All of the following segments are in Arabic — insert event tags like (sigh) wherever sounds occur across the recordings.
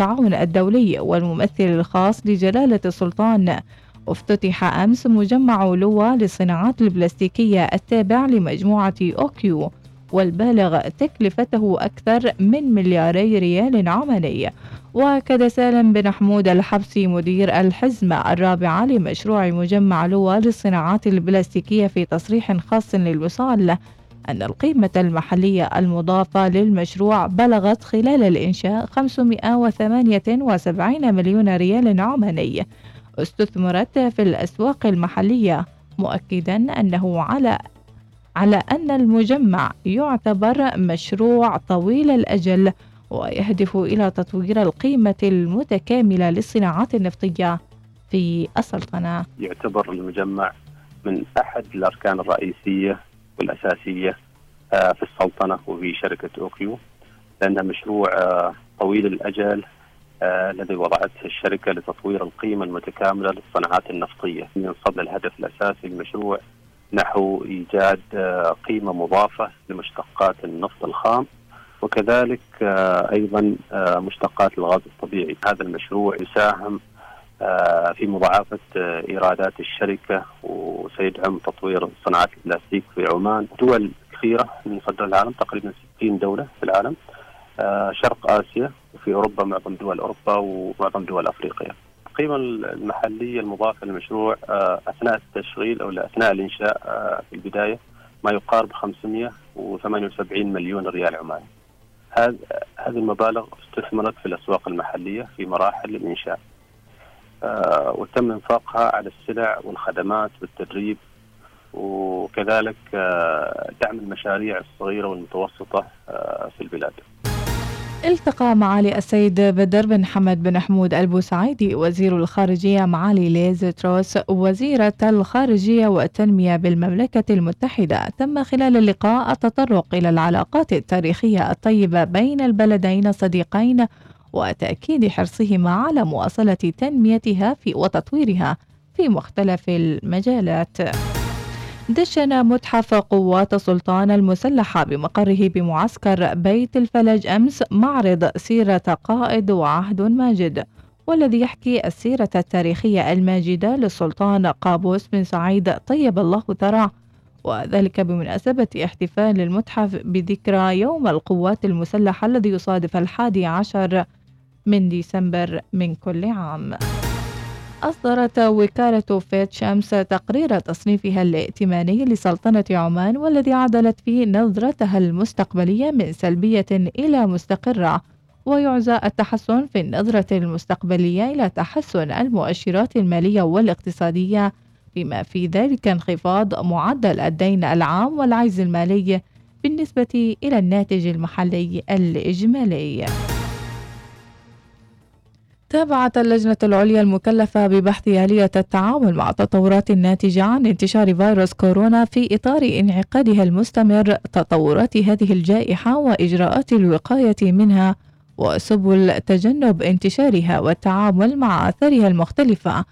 والتعاون الدولي والممثل الخاص لجلالة السلطان. افتتح أمس مجمع لوا للصناعات البلاستيكية التابع لمجموعة أوكيو والبالغ تكلفته أكثر من ملياري ريال عماني وأكد سالم بن حمود الحبسي مدير الحزمة الرابعة لمشروع مجمع لوا للصناعات البلاستيكية في تصريح خاص للوصال. أن القيمة المحلية المضافة للمشروع بلغت خلال الإنشاء 578 مليون ريال عماني استثمرت في الأسواق المحلية مؤكدا أنه على على أن المجمع يعتبر مشروع طويل الأجل ويهدف إلى تطوير القيمة المتكاملة للصناعات النفطية في السلطنة. يعتبر المجمع من أحد الأركان الرئيسية والأساسية آه، في السلطنة وفي شركة أوكيو لأنه مشروع آه، طويل الأجل آه، الذي وضعته الشركة لتطوير القيمة المتكاملة للصناعات النفطية. ينصب للهدف الأساسي المشروع نحو إيجاد قيمة مضافة لمشتقات النفط الخام وكذلك أيضا مشتقات الغاز الطبيعي. هذا المشروع يساهم في مضاعفة إيرادات الشركة وسيدعم تطوير صناعات البلاستيك في عمان. دول كثيرة من صدر العالم تقريبا 60 دولة في العالم. شرق آسيا وفي أوروبا معظم دول أوروبا ومعظم دول أفريقيا. القيمة المحلية المضافة للمشروع أثناء التشغيل أو أثناء الإنشاء في البداية ما يقارب 578 مليون ريال عماني. هذه المبالغ استثمرت في الأسواق المحلية في مراحل الإنشاء. آه، وتم انفاقها على السلع والخدمات والتدريب وكذلك آه، دعم المشاريع الصغيرة والمتوسطة آه، في البلاد. التقى معالي السيد بدر بن حمد بن حمود البوسعيدي وزير الخارجية معالي ليز تروس وزيرة الخارجية والتنمية بالمملكة المتحدة تم خلال اللقاء التطرق إلى العلاقات التاريخية الطيبة بين البلدين الصديقين وتأكيد حرصهما على مواصلة تنميتها في وتطويرها في مختلف المجالات. دشن متحف قوات السلطان المسلحة بمقره بمعسكر بيت الفلج أمس معرض سيرة قائد وعهد ماجد والذي يحكي السيرة التاريخية الماجدة للسلطان قابوس بن سعيد طيب الله ثراه وذلك بمناسبة احتفال المتحف بذكرى يوم القوات المسلحة الذي يصادف الحادي عشر من ديسمبر من كل عام أصدرت وكالة فيت شمس تقرير تصنيفها الائتماني لسلطنة عمان والذي عدلت فيه نظرتها المستقبلية من سلبية إلى مستقرة ويعزى التحسن في النظرة المستقبلية إلى تحسن المؤشرات المالية والاقتصادية بما في ذلك انخفاض معدل الدين العام والعجز المالي بالنسبة إلى الناتج المحلي الإجمالي. تابعت اللجنة العليا المكلفة ببحث آلية التعامل مع التطورات الناتجة عن انتشار فيروس كورونا في إطار انعقادها المستمر تطورات هذه الجائحة وإجراءات الوقاية منها وسبل تجنب انتشارها والتعامل مع آثارها المختلفة.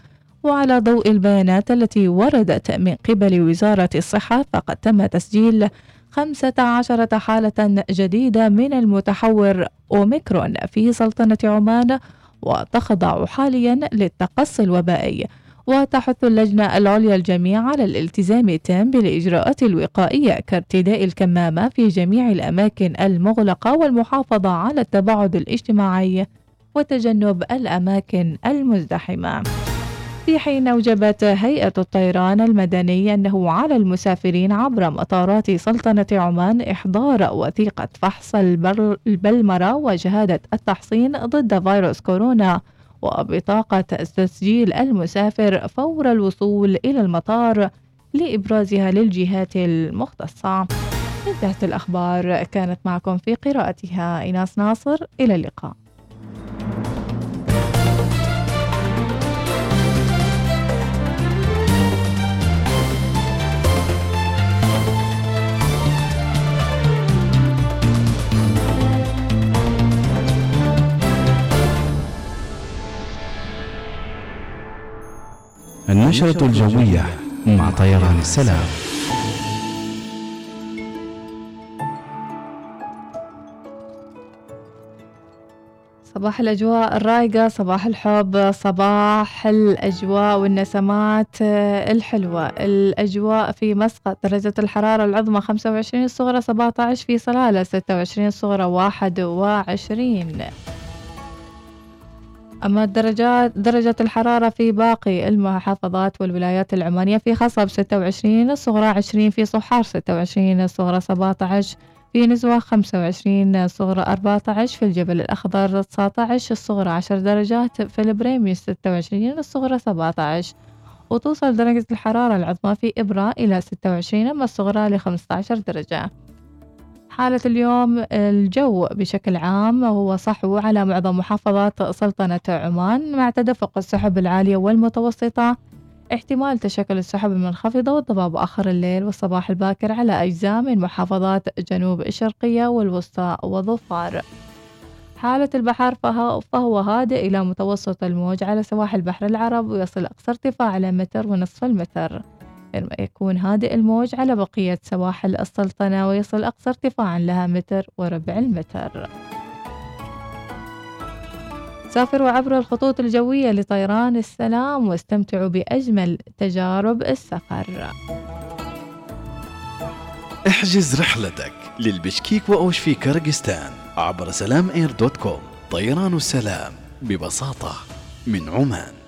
وعلى ضوء البيانات التي وردت من قبل وزارة الصحة فقد تم تسجيل 15 حالة جديدة من المتحور أوميكرون في سلطنة عمان وتخضع حاليا للتقصي الوبائي وتحث اللجنة العليا الجميع على الالتزام التام بالإجراءات الوقائية كارتداء الكمامة في جميع الأماكن المغلقة والمحافظة على التباعد الاجتماعي وتجنب الأماكن المزدحمة. في حين أوجبت هيئة الطيران المدني أنه على المسافرين عبر مطارات سلطنة عمان إحضار وثيقة فحص البلمرة وشهادة التحصين ضد فيروس كورونا وبطاقة تسجيل المسافر فور الوصول إلى المطار لإبرازها للجهات المختصة. انتهت الأخبار كانت معكم في قراءتها إيناس ناصر. إلى اللقاء. النشرة الجوية مع طيران السلام. صباح الأجواء الرايقة صباح الحب صباح الأجواء والنسمات الحلوة. الأجواء في مسقط درجة الحرارة العظمى 25 الصغرى 17 في صلالة 26 الصغرى 21 أما الدرجات درجة الحرارة في باقي المحافظات والولايات العمانية في خصب 26 الصغرى 20 في صحار 26 الصغرى 17 في نزوة 25 صغرى 14 في الجبل الأخضر 19 الصغرى 10 درجات في البريمي 26 الصغرى 17 وتوصل درجة الحرارة العظمى في إبراء إلى 26 أما الصغرى ل 15 درجة. حالة اليوم الجو بشكل عام هو صحو على معظم محافظات سلطنة عمان مع تدفق السحب العالية والمتوسطة. احتمال تشكل السحب المنخفضة والضباب آخر الليل والصباح الباكر على أجزاء من محافظات جنوب الشرقية والوسطى وظفار. حالة البحر فهو هادئ إلى متوسط الموج على سواحل بحر العرب ويصل أقصى ارتفاع إلى متر ونصف المتر. يكون هادئ الموج على بقية سواحل السلطنة ويصل أقصى ارتفاعا لها متر وربع المتر. سافروا عبر الخطوط الجوية لطيران السلام واستمتعوا بأجمل تجارب السفر. احجز رحلتك للبشكيك وأوش في كرغستان عبر سلام إير دوت كوم. طيران السلام ببساطة من عمان.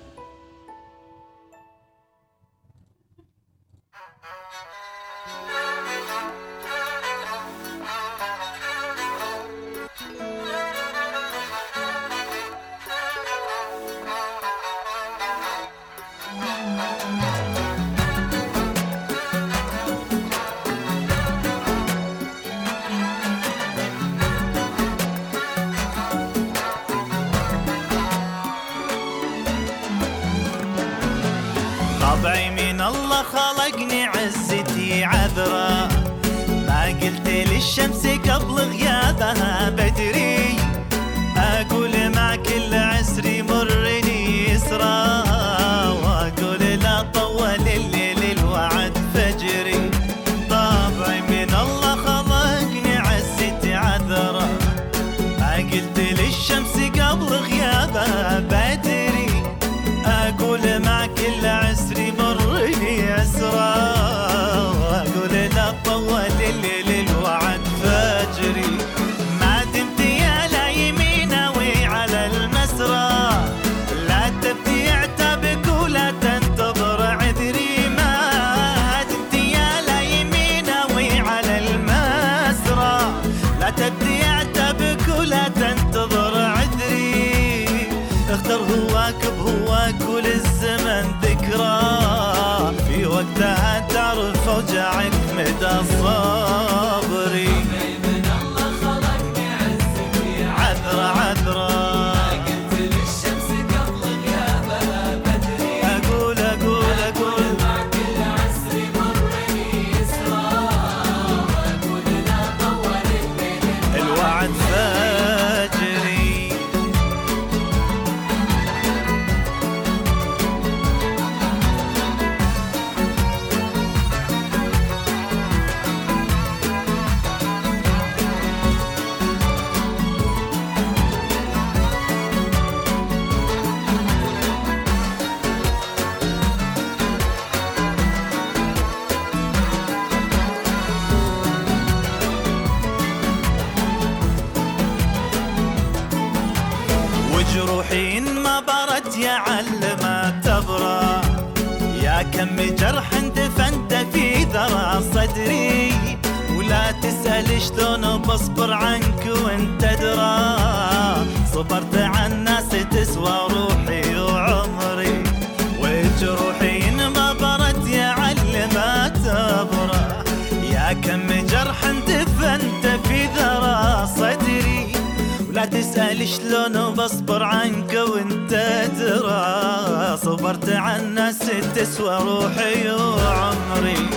شلون بصبر عنك وانت ترى صبرت عن الناس تسوى روحي وعمري.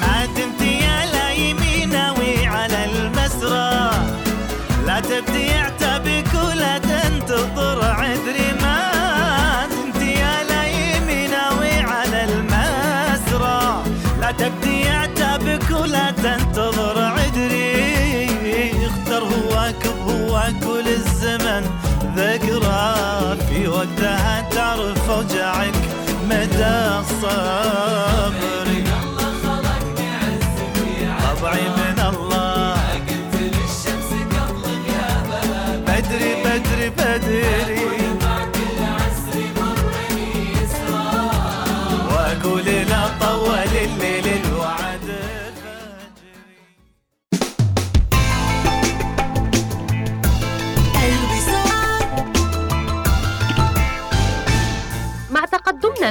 ما دمت يا لا يميناوي على المسرى. لا تبدي عتابك ولا تنتظر عذري. ما دمت يا لا يميناوي على المسرى. لا تبدي عتابك ولا تنتظر عذري. اختر هواك بهواك ذكرى في وقتها تعرف وجعك مدى الصبر.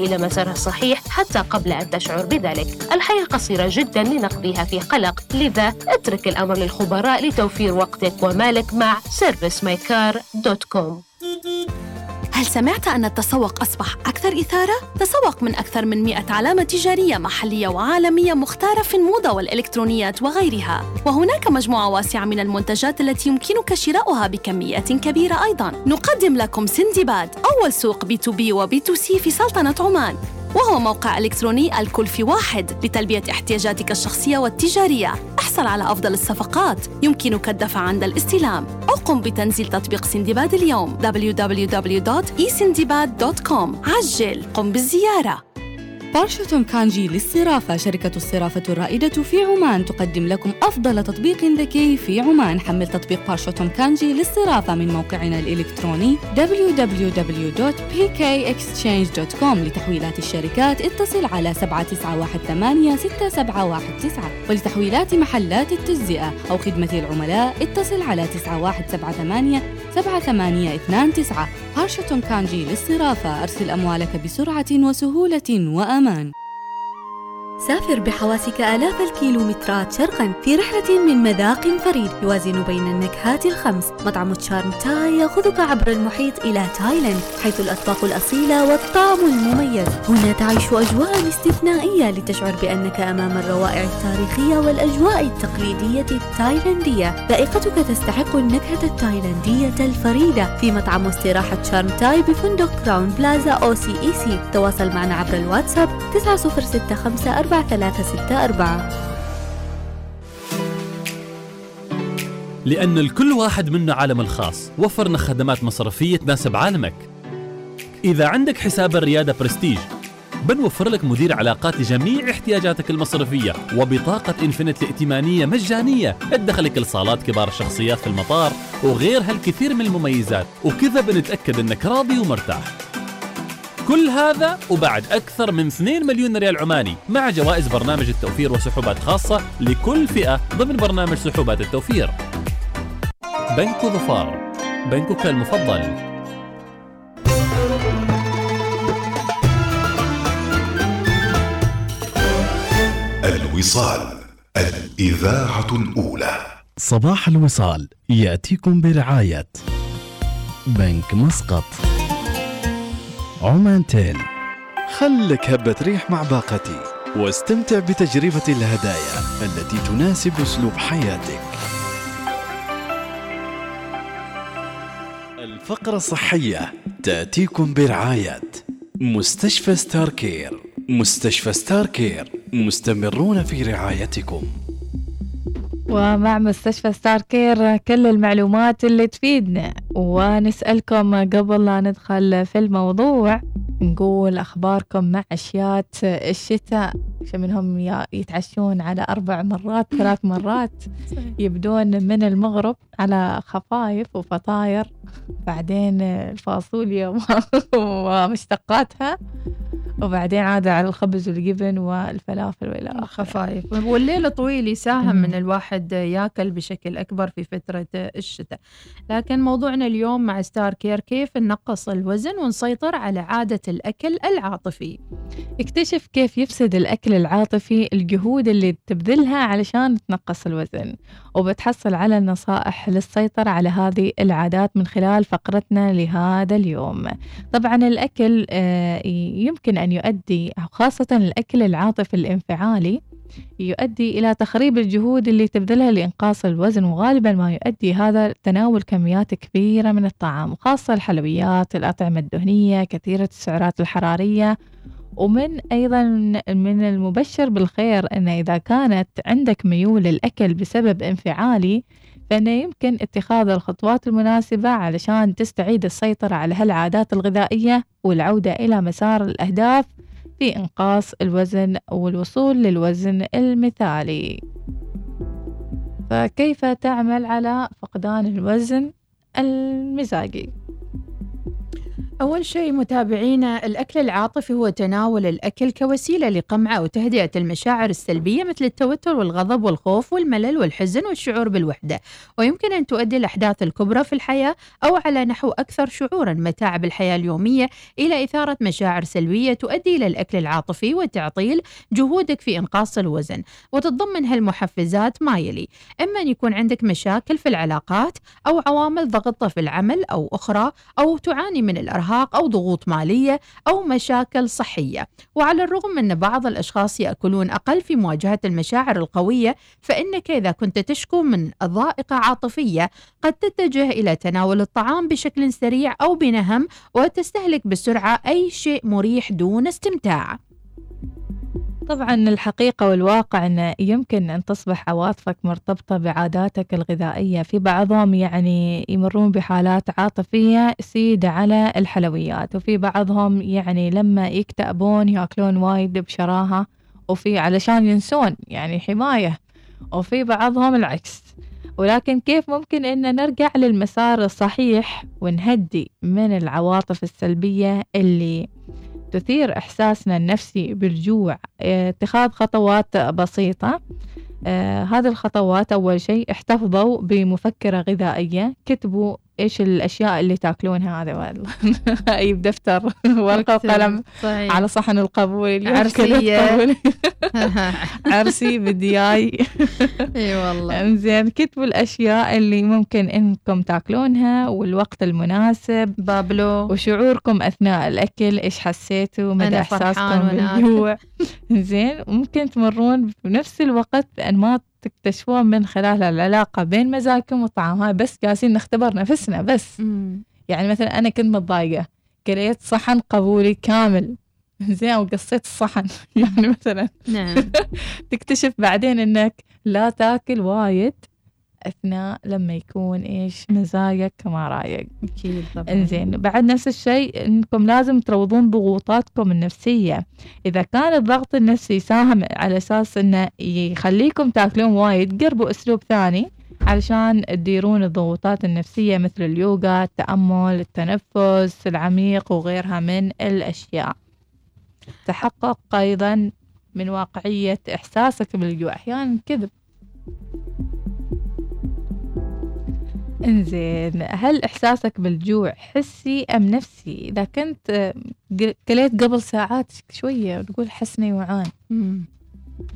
إلى مسارها الصحيح حتى قبل أن تشعر بذلك. الحياة قصيرة جدا لنقضيها في قلق. لذا اترك الأمر للخبراء لتوفير وقتك ومالك مع servicemycar.com هل سمعت أن التسوق أصبح أكثر إثارة؟ تسوق من أكثر من 100 علامة تجارية محلية وعالمية مختارة في الموضة والإلكترونيات وغيرها. وهناك مجموعة واسعة من المنتجات التي يمكنك شرائها بكميات كبيرة أيضاً. نقدم لكم سندباد أول سوق بي تو بي وبي تو سي في سلطنة عمان. وهو موقع إلكتروني الكل في واحد لتلبية احتياجاتك الشخصية والتجارية. احصل على أفضل الصفقات. يمكنك الدفع عند الاستلام. أو قم بتنزيل تطبيق سندباد اليوم. www.esindibad.com عجل. قم بالزيارة. بورشوتم كانجي للصرافة شركة الصرافة الرائدة في عمان. تقدم لكم أفضل تطبيق ذكي في عمان. حمل تطبيق بورشوتم كانجي للصرافة من موقعنا الإلكتروني www.pkexchange.com لتحويلات الشركات. اتصل على 7918 ولتحويلات محلات التجزئة أو خدمة العملاء اتصل على 9178 7829 بورشوتم كانجي للصرافة أرسل أموالك بسرعة وسهولة وأمان. سافر بحواسك آلاف الكيلومترات شرقا في رحلة من مذاق فريد يوازن بين النكهات الخمس. مطعم Charm Thai يأخذك عبر المحيط إلى تايلاند حيث الأطباق الأصيلة والطعم المميز. هنا تعيش أجواء استثنائية لتشعر بأنك أمام الروائع التاريخية والأجواء التقليدية التايلاندية. ذائقتك تستحق النكهة التايلاندية الفريدة. في مطعم واستراحة Charm Thai بفندق كراون بلازا OCEC. تواصل معنا عبر الواتساب 9065 4364 لأن لكل واحد منا عالمه الخاص. وفرنا خدمات مصرفية تناسب عالمك. إذا عندك حساب الريادة برستيج بنوفر لك مدير علاقات لجميع احتياجاتك المصرفية وبطاقة Infinite ائتمانية مجانية. تدخلك لصالات كبار الشخصيات في المطار وغير هالكثير من المميزات. وكذا بنتأكد إنك راضي ومرتاح. كل هذا وبعد أكثر من 2 مليون ريال عماني مع جوائز برنامج التوفير وسحوبات خاصة لكل فئة ضمن برنامج سحوبات التوفير. بنك ظفار بنكك المفضل. الوصال الإذاعة الأولى. صباح الوصال يأتيكم برعاية. بنك مسقط. عمانتل. خلك هبة ريح مع باقتي واستمتع بتجربة الهدايا التي تناسب أسلوب حياتك. الفقرة الصحية تأتيكم برعاية مستشفى ستار كير مستشفى ستار كير مستمرون في رعايتكم. ومع مستشفى ستار كير كل المعلومات اللي تفيدنا. ونسألكم قبل لا ندخل في الموضوع نقول أخباركم مع أشياء الشتاء. شو منهم يا- يتعشون على أربع مرات ثلاث (laughs) مرات يبدون من المغرب على خفايف وفطاير بعدين الفاصوليا (laughs) ومشتقاتها وبعدين عاد على الخبز والجبن والفلافل وإلى آخره. خفايف. والليل طويل يساهم مم. من الواحد ياكل بشكل أكبر في فترة الشتاء. لكن موضوعنا اليوم مع ستار كير كيف ننقص الوزن ونسيطر على عادة الأكل العاطفي؟ اكتشف كيف يفسد العاطفي الجهود اللي تبذلها علشان تنقص الوزن وبتحصل على النصائح للسيطرة على هذه العادات من خلال فقرتنا لهذا اليوم. طبعا الأكل آه، يمكن أن يؤدي خاصة الأكل العاطفي الانفعالي يؤدي إلى تخريب الجهود اللي تبذلها لإنقاص الوزن وغالبا ما يؤدي هذا تناول كميات كبيرة من الطعام وخاصة الحلويات الأطعمة الدهنية كثيرة السعرات الحرارية ومن أيضا من المبشر بالخير أن إذا كانت عندك ميول للأكل بسبب انفعالي فإنه يمكن اتخاذ الخطوات المناسبة علشان تستعيد السيطرة على هالعادات الغذائية والعودة إلى مسار الأهداف في إنقاص الوزن والوصول للوزن المثالي. فكيف تعمل على فقدان الوزن المزاجي؟ أول شيء متابعينا الأكل العاطفي هو تناول الأكل كوسيلة لقمع أو تهدئة المشاعر السلبية مثل التوتر والغضب والخوف والملل والحزن والشعور بالوحدة. ويمكن أن تؤدي الأحداث الكبرى في الحياة أو على نحو أكثر شعورا متاعب الحياة اليومية إلى إثارة مشاعر سلبية تؤدي إلى الأكل العاطفي وتعطيل جهودك في إنقاص الوزن. وتتضمن هالمحفزات ما يلي إما أن يكون عندك مشاكل في العلاقات أو عوامل ضغطة في العمل أو أخرى أو تعاني من الإرهاق أو ضغوط مالية أو مشاكل صحية. وعلى الرغم أن بعض الأشخاص يأكلون أقل في مواجهة المشاعر القوية فإنك إذا كنت تشكو من ضائقة عاطفية قد تتجه إلى تناول الطعام بشكل سريع أو بنهم وتستهلك بسرعة أي شيء مريح دون استمتاع. طبعا الحقيقة والواقع أن يمكن أن تصبح عواطفك مرتبطة بعاداتك الغذائية. في بعضهم يعني يمرون بحالات عاطفية سيدة على الحلويات وفي بعضهم يعني لما يكتئبون يأكلون وايد بشراهة وفي علشان ينسون يعني حماية وفي بعضهم العكس. ولكن كيف ممكن أن نرجع للمسار الصحيح ونهدي من العواطف السلبية اللي تثير إحساسنا النفسي بالجوع اتخاذ خطوات بسيطة. آه هذه الخطوات أول شيء احتفظوا بمفكرة غذائية كتبوا إيش الأشياء اللي تاكلونها هذا؟ والله. (laughs) أجيب دفتر (laughs) ورقة وقلم صحيح. على صحن القبول قبول. (laughs) عرسي بدياي. إي والله. إنزين كتبوا الأشياء اللي ممكن إنكم تاكلونها والوقت المناسب. بابلو. وشعوركم أثناء الأكل إيش حسيتوا مدى إحساسكم بالجوع. زين ممكن تمرون بنفس الوقت بانماط تكتشفون من خلال العلاقة بين مزاجكم والطعام هاي بس جالسين نختبر نفسنا بس. مم. يعني مثلا أنا كنت متضايقة كليت صحن قبولي كامل. (laughs) زين وقصيت الصحن. (laughs) يعني مثلا نعم. (laughs) تكتشف بعدين إنك لا تاكل وايد. أثناء لما يكون إيش مزاجك ما رايق أكيد طبعا. إنزين بعد نفس الشيء إنكم لازم تروضون ضغوطاتكم النفسية. إذا كان الضغط النفسي يساهم على أساس إنه يخليكم تاكلون وايد قربوا أسلوب ثاني علشان تديرون الضغوطات النفسية مثل اليوغا التأمل التنفس العميق وغيرها من الأشياء. تحقق أيضا من واقعية إحساسك بالجوع أحيانا كذب. إنزين هل إحساسك بالجوع حسي أم نفسي إذا كنت آه، ق- كليت قبل ساعات شوية وتقول حاسني يوعان.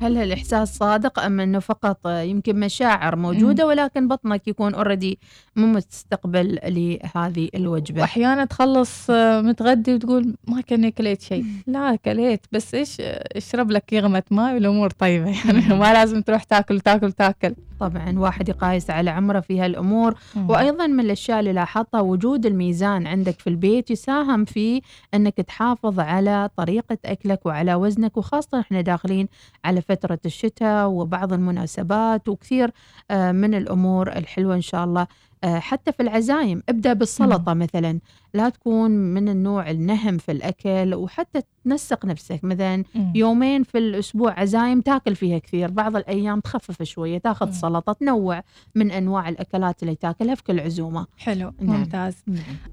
هل هالإحساس صادق أم أنه فقط يمكن مشاعر موجودة ولكن بطنك يكون already مو مستقبل لهذه الوجبة؟ وأحيانا تخلص آه، متغدي وتقول ما كاني كليت شيء. لا كليت بس إيش آه، اشرب لك يغمة ماء والأمور طيبة. يعني ما لازم تروح تاكل تاكل تاكل. طبعا واحد يقايس على عمره في هالأمور. وأيضا من الأشياء اللي لاحظتها وجود الميزان عندك في البيت يساهم في أنك تحافظ على طريقة أكلك وعلى وزنك وخاصة إحنا داخلين على فترة الشتاء وبعض المناسبات وكثير آه، من الأمور الحلوة إن شاء الله. حتى في العزايم. ابدأ بالسلطة مثلا. لا تكون من النوع النهم في الأكل وحتى تنسق نفسك. مثلا. يومين في الأسبوع عزايم تاكل فيها كثير. بعض الأيام تخفف شوية تاخذ مم. سلطة تنوع من أنواع الأكلات اللي تاكلها في كل عزومة. حلو نعم. ممتاز.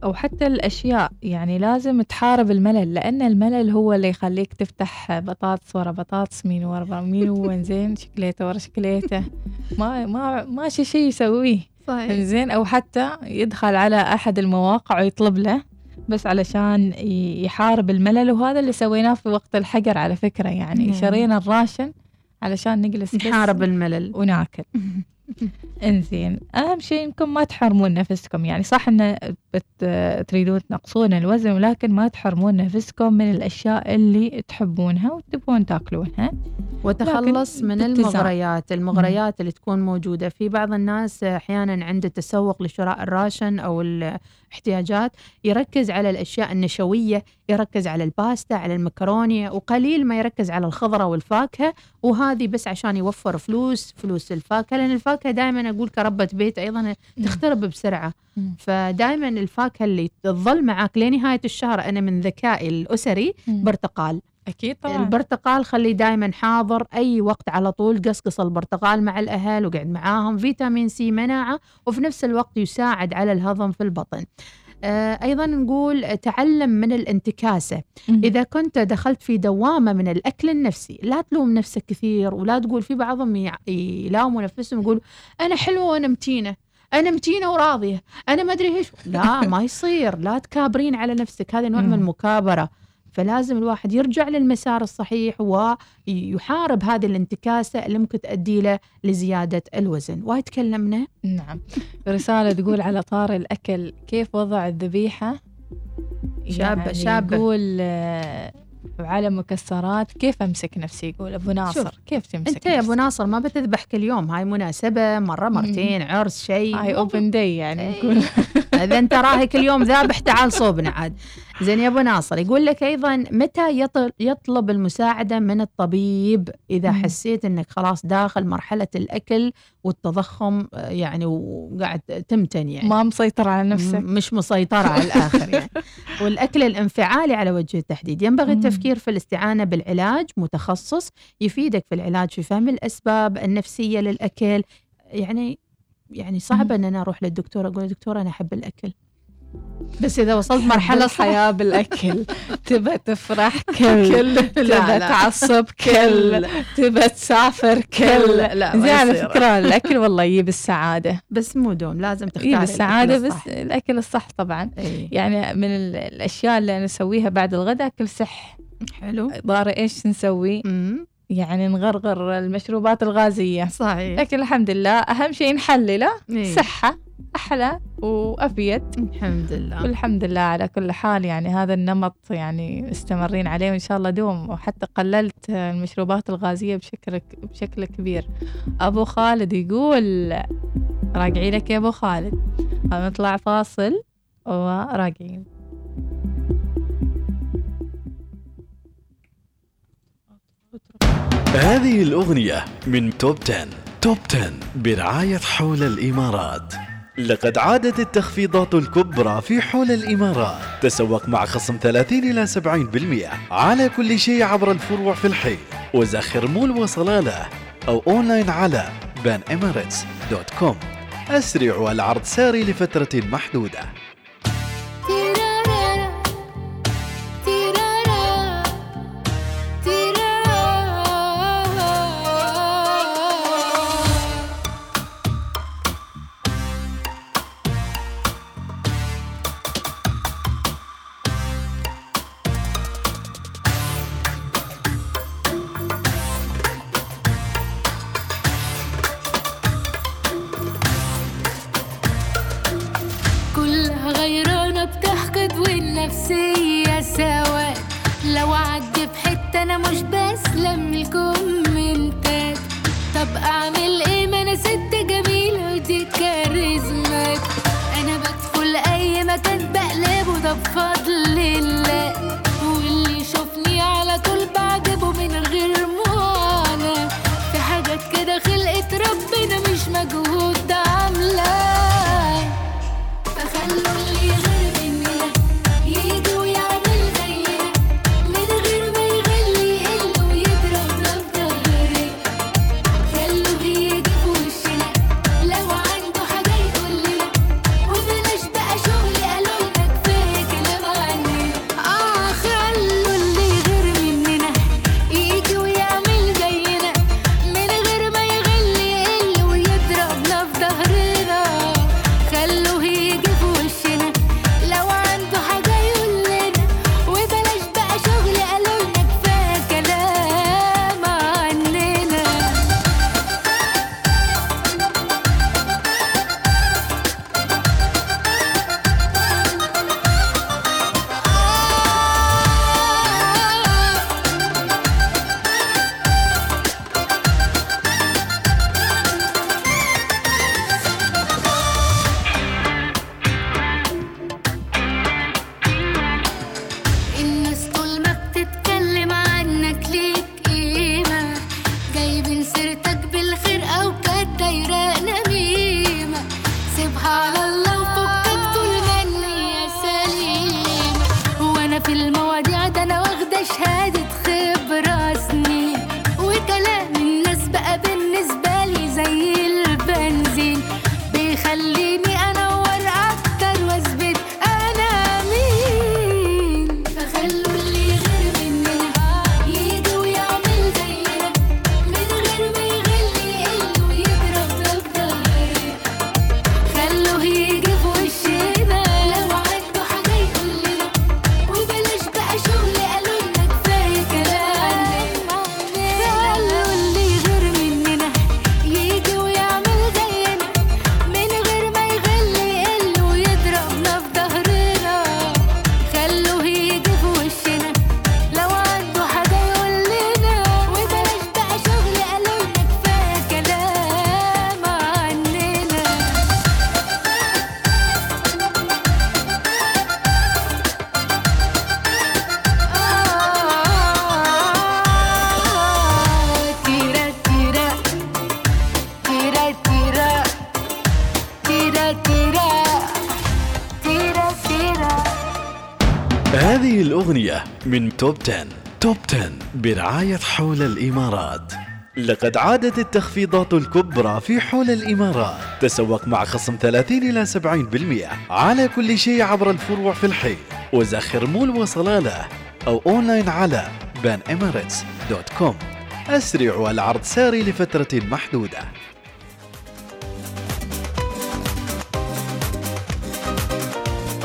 أو حتى الأشياء يعني لازم تحارب الملل لأن الملل هو اللي يخليك تفتح بطاطس ورا بطاطس مين ورا مين وين زين شكليته ورا شكليته. ما ما ماشي شيء يسويه. صحيح زين أو حتى يدخل على أحد المواقع ويطلب له بس علشان يحارب الملل وهذا اللي سويناه في وقت الحجر على فكرة يعني. نعم. شرينا الراشن علشان نجلس نحارب الملل. وناكل. (laughs) إنزين أهم شيء إنكم ما تحرمون نفسكم يعني. صح إن تريدون تنقصون الوزن ولكن ما تحرمون نفسكم من الأشياء اللي تحبونها وتبون تاكلونها وتخلص من. المغريات المغريات اللي تكون موجودة في بعض الناس أحيانا عنده تسوق لشراء الراشن أو الاحتياجات يركز على الأشياء النشوية يركز على الباستا على المكرونية وقليل ما يركز على الخضرة والفاكهة وهذه بس عشان يوفر فلوس فلوس الفاكهة لأن الفاكهة دائما أقول كربة بيت أيضا تخترب بسرعة. فدائما الفاكهة اللي تظل معك لنهاية الشهر أنا من ذكائي الأسري برتقال. أكيد طبعا. البرتقال خليه دائما حاضر أي وقت على طول قصقص البرتقال مع الأهل وقعد معاهم فيتامين C مناعة وفي نفس الوقت يساعد على الهضم في البطن. آه، أيضا نقول تعلم من الانتكاسة. إذا كنت دخلت في دوامة من الأكل النفسي لا تلوم نفسك كثير ولا تقول في بعضهم يلاموا نفسهم يقولوا أنا حلوة وأنا متينة. أنا متينة وراضية. أنا ما أدري إيش. لا (laughs) ما يصير. لا تكابرين على نفسك. هذا نوع من. المكابرة. فلازم الواحد يرجع للمسار الصحيح ويحارب هذه الانتكاسة اللي ممكن تؤدي له لزيادة الوزن. وايد تكلمنا. نعم. رسالة تقول على طار الأكل كيف وضع الذبيحة؟ شابة- يعني شابة. يقول آه، على مكسرات كيف أمسك نفسي؟ يقول أبو ناصر. شوف، كيف تمسك أنت يا أبو؟ ناصر ما بتذبح كل يوم هاي مناسبة مرة مرتين عرس شيء. هاي open day يعني إيه. إذا أنت راهي كل يوم ذابح تعال صوبنا عاد. زين يا أبو ناصر يقول لك أيضا متى يطل يطلب المساعدة من الطبيب إذا مم. حسيت إنك خلاص داخل مرحلة الأكل والتضخم آه، يعني وقاعد تمتن يعني ما مسيطر على نفسك. مش مسيطرة على الآخر يعني. (laughs) والأكل الانفعالي على وجه التحديد. ينبغي مم. التفكير في الاستعانة بالعلاج متخصص يفيدك في العلاج في فهم الأسباب النفسية للأكل. يعني يعني صعب أن أنا أروح للدكتور أقول دكتور أنا أحب الأكل. بس إذا وصلت مرحلة (laughs) الحياة بالأكل تبى تفرح (laughs) كل كل- تبى. تعصب (laughs) كل تبى تسافر كل لا، ما زي على. فكرة الأكل والله يجيب السعادة بس مو دوم لازم تختار يجيب السعادة الأكل بس. الأكل الصح طبعا إيه. يعني من ال- الأشياء اللي أنا أسويها بعد الغداء أكل صح حلو ضاري إيش نسوي مم. يعني نغرغر المشروبات الغازية. صحيح. لكن الحمد لله أهم شيء نحلله إيه. صحة أحلى وأفيد الحمد لله. والحمد لله على كل حال يعني هذا النمط يعني مستمرين عليه وإن شاء الله دوم. وحتى قللت المشروبات الغازية بشكل بشكل كبير. أبو خالد يقول راجعي لك يا أبو خالد. نطلع فاصل وراجعين. هذه الأغنية من توب 10 توب 10 برعاية حول الإمارات. لقد عادت التخفيضات الكبرى في حول الإمارات. تسوق مع خصم 30 إلى 70% على كل شيء عبر الفروع في الحي. وزخر مول وصلالة أو أونلاين على banemirates.com أسرع والعرض ساري لفترة محدودة. من توب 10 توب 10 برعاية حول الإمارات. لقد عادت التخفيضات الكبرى في حول الإمارات. تسوق مع خصم 30 إلى 70% على كل شيء عبر الفروع في الحي. وزخر مول وصلالة أو أونلاين على banemirates.com أسرع والعرض ساري لفترة محدودة.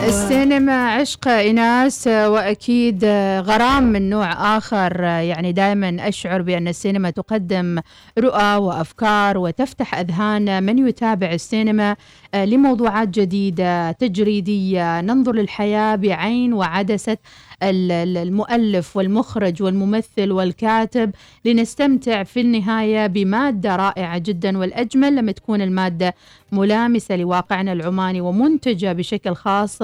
السينما عشق إناس وأكيد غرام من نوع آخر. يعني دائما أشعر بأن السينما تقدم رؤى وأفكار وتفتح أذهان من يتابع السينما لموضوعات جديدة تجريدية. ننظر للحياة بعين وعدسة المؤلف والمخرج والممثل والكاتب لنستمتع في النهاية بمادة رائعة جدا والأجمل لما تكون المادة ملامسة لواقعنا العماني ومنتجة بشكل خاص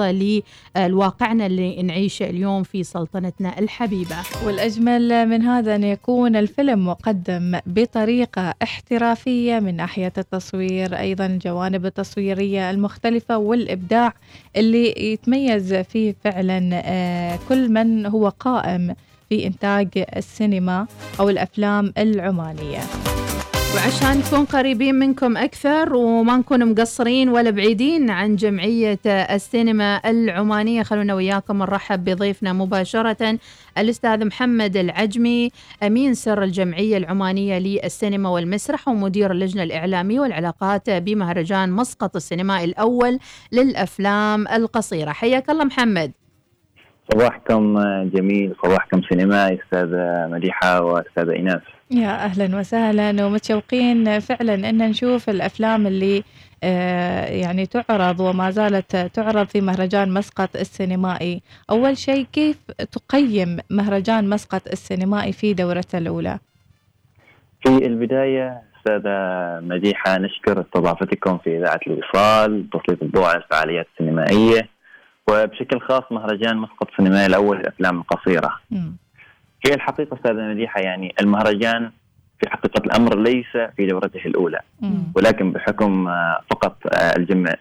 لواقعنا اللي نعيشه اليوم في سلطنتنا الحبيبة. والأجمل من هذا أن يكون الفيلم مقدم بطريقة احترافية من ناحية التصوير أيضا الجوانب التصويرية المختلفة والإبداع اللي يتميز فيه فعلا آه، كل من هو قائم في إنتاج السينما أو الأفلام العمانية. وعشان نكون قريبين منكم أكثر وما نكون مقصرين ولا بعيدين عن جمعية السينما العمانية خلونا وياكم نرحب بضيفنا مباشرة الأستاذ محمد العجمي أمين سر الجمعية العمانية للسينما والمسرح ومدير اللجنة الإعلامية والعلاقات بمهرجان مسقط السينمائي الأول للأفلام القصيرة. حياك الله محمد. صباحكم جميل صباحكم سينمائي أستاذة مديحة وأستاذة إيناس. يا أهلا وسهلا. ومتشوقين فعلا أن نشوف الأفلام اللي آه، يعني تعرض وما زالت تعرض في مهرجان مسقط السينمائي. أول شيء كيف تقيم مهرجان مسقط السينمائي في دورته الأولى؟ في البداية أستاذة مديحة نشكر استضافتكم في إذاعة الوصال تسليط الضوء على الفعاليات السينمائية. وبشكل خاص مهرجان مسقط السينمائي الأول للأفلام القصيرة هي الحقيقة أستاذة مديحة يعني المهرجان في حقيقة الأمر ليس في دورته الأولى ولكن بحكم آه، فقط آه، الجمع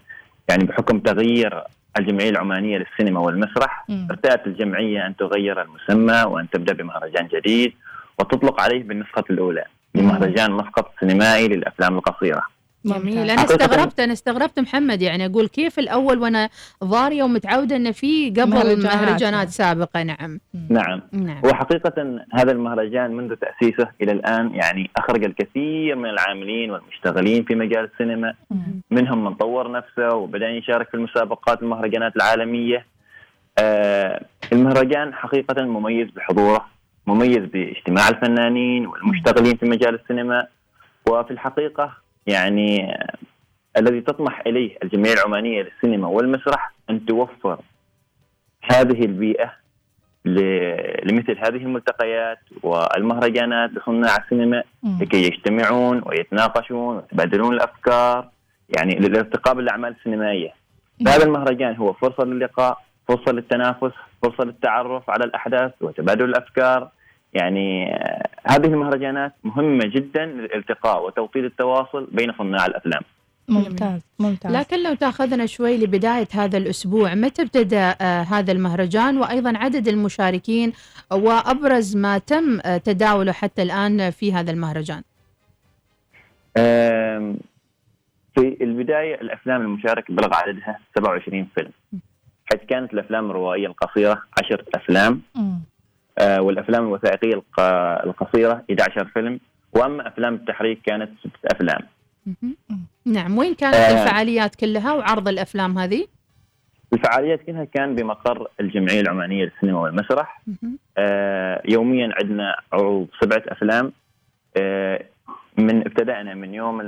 يعني بحكم تغيير الجمعية العمانية للسينما والمسرح. ارتأت الجمعية أن تغير المسمى وأن تبدأ بمهرجان جديد وتطلق عليه بالنسخة الأولى بمهرجان مسقط السينمائي للأفلام القصيرة. جميل. أنا استغربت أنا استغربت محمد يعني أقول كيف الأول وأنا ضارية ومتعودة ان في قبل مهرجانات. مهرجانات سابقة. نعم. نعم. نعم. هو حقيقة هذا المهرجان منذ تأسيسه إلى الآن يعني أخرج الكثير من العاملين والمشتغلين في مجال السينما. منهم من طور نفسه وبدأ يشارك في المسابقات المهرجانات العالمية. آه المهرجان حقيقة مميز بحضوره مميز باجتماع الفنانين والمشتغلين في مجال السينما. وفي الحقيقة يعني الذي تطمح إليه الجمعية العمانية للسينما والمسرح أن توفر هذه البيئة ل- لمثل هذه الملتقيات والمهرجانات لصناع السينما لكي يجتمعون ويتناقشون ويتبادلون الأفكار يعني للارتقاء بالأعمال السينمائية. فهذا المهرجان هو فرصة للقاء، فرصة للتنافس، فرصة للتعرف على الأحداث وتبادل الأفكار. يعني هذه المهرجانات مهمة جدا للالتقاء وتوطيد التواصل بين صناع الأفلام. ممتاز ممتاز. لكن لو تأخذنا شوي لبداية هذا الأسبوع متى ابتدى آه هذا المهرجان؟ وأيضا عدد المشاركين وأبرز ما تم آه تداوله حتى الآن في هذا المهرجان. في البداية الأفلام المشاركة بلغ عددها 27 فيلم. حيث كانت الأفلام الروائية القصيرة 10 أفلام. آه، والأفلام الوثائقية الق- القصيرة 11 فيلم. وأما أفلام التحريك كانت ستة أفلام. نعم وين كانت آه. الفعاليات كلها وعرض الأفلام هذه؟ الفعاليات كلها كان بمقر الجمعية العمانية للسينما والمسرح. آه، يوميا عندنا عروض سبعة أفلام. آه، من ابتدأنا من يوم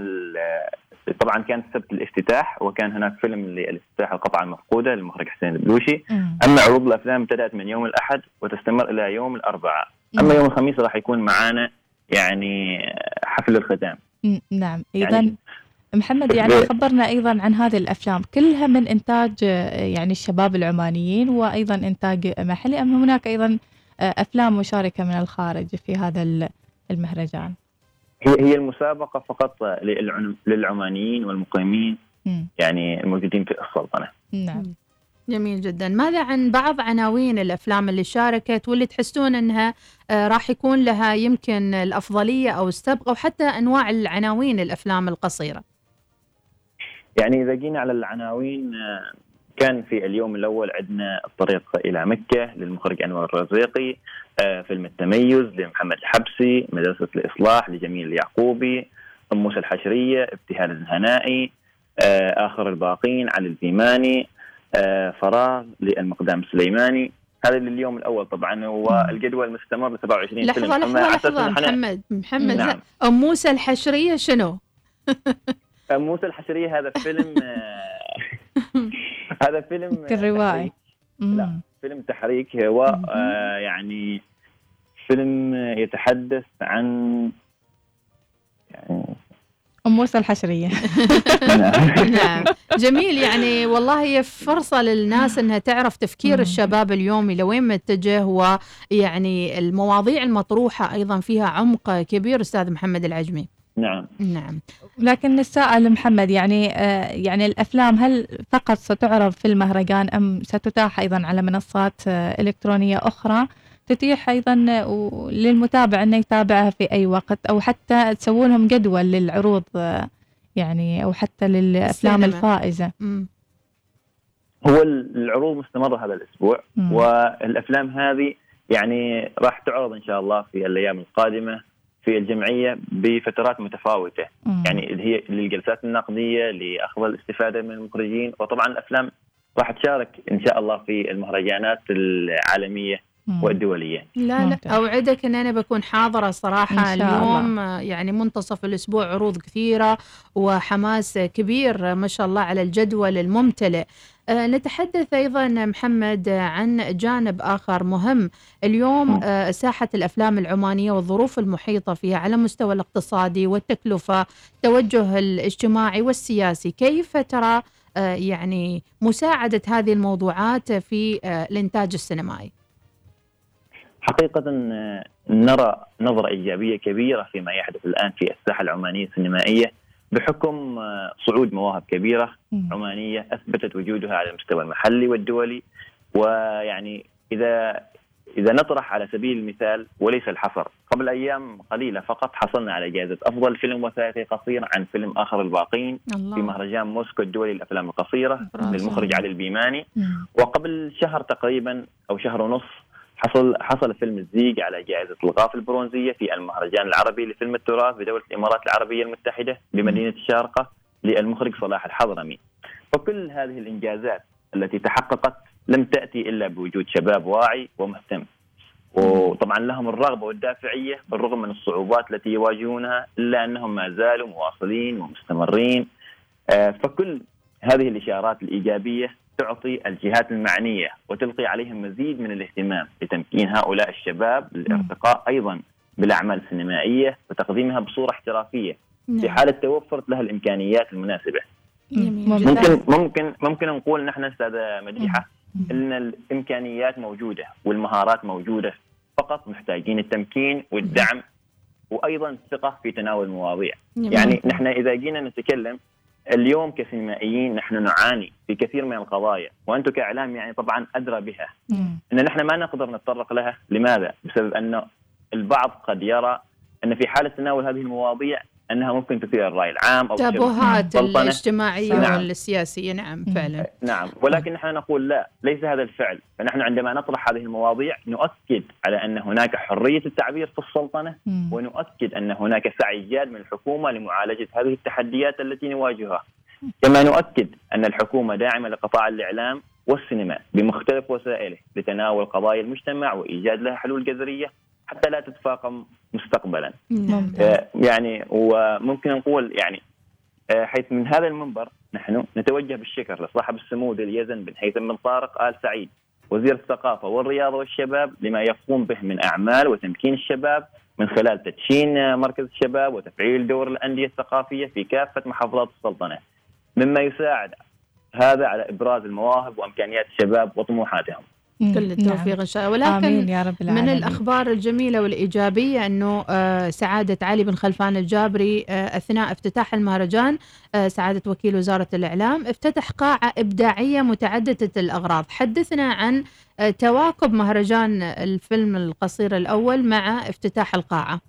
طبعا كان السبت الافتتاح وكان هناك فيلم للافتتاح القطعة المفقودة للمخرج حسين البلوشي أما عروض الأفلام ابتدأت من يوم الأحد وتستمر إلى يوم الأربعاء. أما يوم الخميس راح يكون معانا يعني حفل الختام. نعم. أيضا يعني- محمد يعني خبرنا أيضا عن هذه الأفلام كلها من إنتاج آه، يعني الشباب العمانيين وأيضا إنتاج محلي أم هناك أيضا آه، أفلام مشاركة من الخارج في هذا ال- المهرجان؟ هي هي المسابقة فقط للعمانيين والمقيمين مم. يعني الموجودين في السلطنة. نعم. جميل جدا. ماذا عن بعض عناوين الأفلام اللي شاركت واللي تحسون أنها آه، راح يكون لها يمكن الأفضلية أو السبق أو حتى أنواع العناوين الأفلام القصيرة؟ يعني إذا جينا على العناوين آه، كان في اليوم الأول عندنا الطريق إلى مكة للمخرج أنور الرزيقي آه، فيلم التميز لمحمد الحبسي مدرسة الإصلاح لجميل اليعقوبي أم موسى الحشرية ابتهال الهنائي آه، آخر الباقين علي الفيماني آه، فراغ للمقدام السليماني هذا لليوم الأول طبعا والجدول مستمر ل 27 لحظة فيلم إن إحنا- محمد محمد نعم. لا أم موسى الحشرية شنو؟ أم موسى الحشرية هذا فيلم (laughs) (laughs) هذا فيلم (laughs) كالروائي لا فيلم تحريك. هو آه يعني فيلم يتحدث عن يعني أم موسى الحشرية. (laughs) نعم. جميل. يعني والله هي فرصة للناس إنها تعرف تفكير الشباب اليومي لوين متجه ويعني المواضيع المطروحة أيضا فيها عمق كبير أستاذ محمد العجمي. نعم. نعم. لكن نسأل محمد يعني آه، يعني الأفلام هل فقط ستعرض في المهرجان أم ستتاح أيضا على منصات آه، إلكترونية أخرى؟ تتيح أيضا آه، للمتابع أنه يتابعها في أي وقت أو حتى تسوون لهم جدول للعروض يعني أو حتى للأفلام السينما. الفائزة؟ هو العروض مستمرة هذا الأسبوع مم. والأفلام هذه يعني راح تعرض إن شاء الله في الأيام القادمة. في الجمعية بفترات متفاوتة. مم. يعني هي للجلسات النقدية لأخذ الاستفادة من المخرجين وطبعا الأفلام. راح تشارك إن شاء الله في المهرجانات العالمية. والدولية لا لا. أوعدك إن أنا بكون حاضرة صراحة إن شاء اليوم آه، يعني منتصف الأسبوع عروض كثيرة وحماس كبير ما شاء الله على الجدول الممتلئ. آه، نتحدث أيضا محمد عن جانب آخر مهم. اليوم آه، ساحة الأفلام العمانية والظروف المحيطة فيها على المستوى الاقتصادي والتكلفة التوجه الاجتماعي والسياسي. كيف ترى آه، يعني مساعدة هذه الموضوعات في الإنتاج السينمائي؟ حقيقة آه، نرى نظرة إيجابية كبيرة فيما يحدث الآن في الساحة العمانية السينمائية بحكم آه، صعود مواهب كبيرة عمانية أثبتت وجودها على المستوى المحلي والدولي. ويعني إذا إذا نطرح على سبيل المثال وليس الحصر. قبل أيام قليلة فقط حصلنا على جائزة أفضل فيلم وثائقي قصير عن فيلم آخر الباقين الله. في مهرجان موسكو الدولي للأفلام القصيرة. للمخرج علي البيماني. وقبل شهر تقريبا أو شهر ونص حصل حصل فيلم الزيق على جائزة الغاف البرونزية في المهرجان العربي لفيلم التراث بدولة الإمارات العربية المتحدة بمدينة الشارقه للمخرج صلاح الحضرمي. فكل هذه الإنجازات التي تحققت لم تأتي إلا بوجود شباب واعي ومهتم. وطبعا لهم الرغبة والدافعية بالرغم من الصعوبات التي يواجهونها إلا أنهم ما زالوا مواصلين ومستمرين. آه، فكل هذه الإشارات الإيجابية تعطي الجهات المعنية وتلقي عليهم مزيد من الاهتمام لتمكين هؤلاء الشباب للارتقاء أيضا بالأعمال السينمائية وتقديمها بصورة احترافية في حالة توفرت لها الإمكانيات المناسبة. ممكن ممكن ممكن نقول نحن أستاذة مديحه إن الإمكانيات موجودة والمهارات موجودة فقط محتاجين التمكين والدعم وأيضا الثقة في تناول المواضيع. يعني نحن إذا جينا نتكلم اليوم كسينمائيين نحن نعاني في كثير من القضايا وأنتم كإعلام يعني طبعا أدرى بها إن نحن ما نقدر نتطرق لها لماذا؟ بسبب أن البعض قد يرى أن في حالة تناول هذه المواضيع أنها ممكن تثير الراي العام أو تشوه تابوهات السلطنة. الاجتماعية نعم. والسياسية نعم فعلا. نعم. ولكن نحن نقول لا ليس هذا الفعل. فنحن عندما نطرح هذه المواضيع نؤكد على أن هناك حرية التعبير في السلطنة ونؤكد أن هناك سعي جاد من الحكومة لمعالجة هذه التحديات التي نواجهها. كما نؤكد أن الحكومة داعمة لقطاع الإعلام والسينما بمختلف وسائله لتناول قضايا المجتمع وإيجاد لها حلول جذرية حتى لا تتفاقم مستقبلا. آه، يعني وممكن نقول يعني آه، حيث من هذا المنبر نحن نتوجه بالشكر لصاحب السمو اليزن بن هيثم بن طارق آل سعيد وزير الثقافة والرياضة والشباب لما يقوم به من أعمال وتمكين الشباب من خلال تدشين مركز الشباب وتفعيل دور الأندية الثقافية في كافة محافظات السلطنة. مما يساعد هذا على إبراز المواهب وإمكانيات الشباب وطموحاتهم. كل التوفيق إن شاء الله. ولكن آمين يا رب العالمين. من الأخبار الجميلة والإيجابية إنه آه، سعادة علي بن خلفان الجابري آه، أثناء افتتاح المهرجان آه، سعادة وكيل وزارة الإعلام افتتح قاعة إبداعية متعددة الأغراض. حدثنا عن تواكب مهرجان الفيلم القصير الأول مع افتتاح القاعة.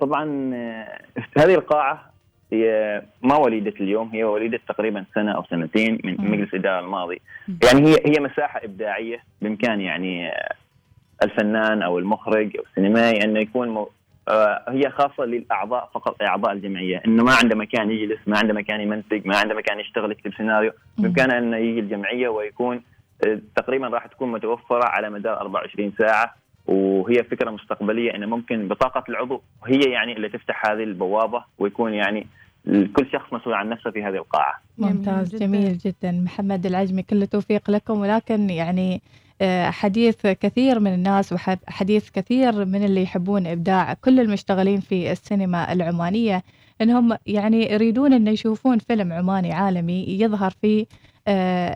طبعا هذه القاعة هي ما وليدة اليوم هي وليدة تقريبا سنة أو سنتين من. مجلس الإدارة الماضي. يعني هي هي مساحة إبداعية بإمكان يعني آه، الفنان أو المخرج أو السينمائي أنه يكون مو آه، هي خاصة للأعضاء فقط أعضاء الجمعية. إنه ما عنده مكان يجلس ما عنده مكان يمنتج ما عنده مكان يشتغل يكتب سيناريو. بإمكانه أنه يجي الجمعية ويكون آه، تقريبا راح تكون متوفرة على مدار 24 ساعة. وهي فكرة مستقبلية إنه ممكن بطاقة العضو هي يعني اللي تفتح هذه البوابة ويكون يعني كل شخص مسؤول عن نفسه في هذه القاعة. ممتاز جميل جدا. محمد العجمي كل التوفيق لكم. ولكن يعني آه، حديث كثير من الناس وحديث كثير من اللي يحبون إبداع كل المشتغلين في السينما العمانية أنهم يعني يريدون أن يشوفون فيلم عماني عالمي يظهر في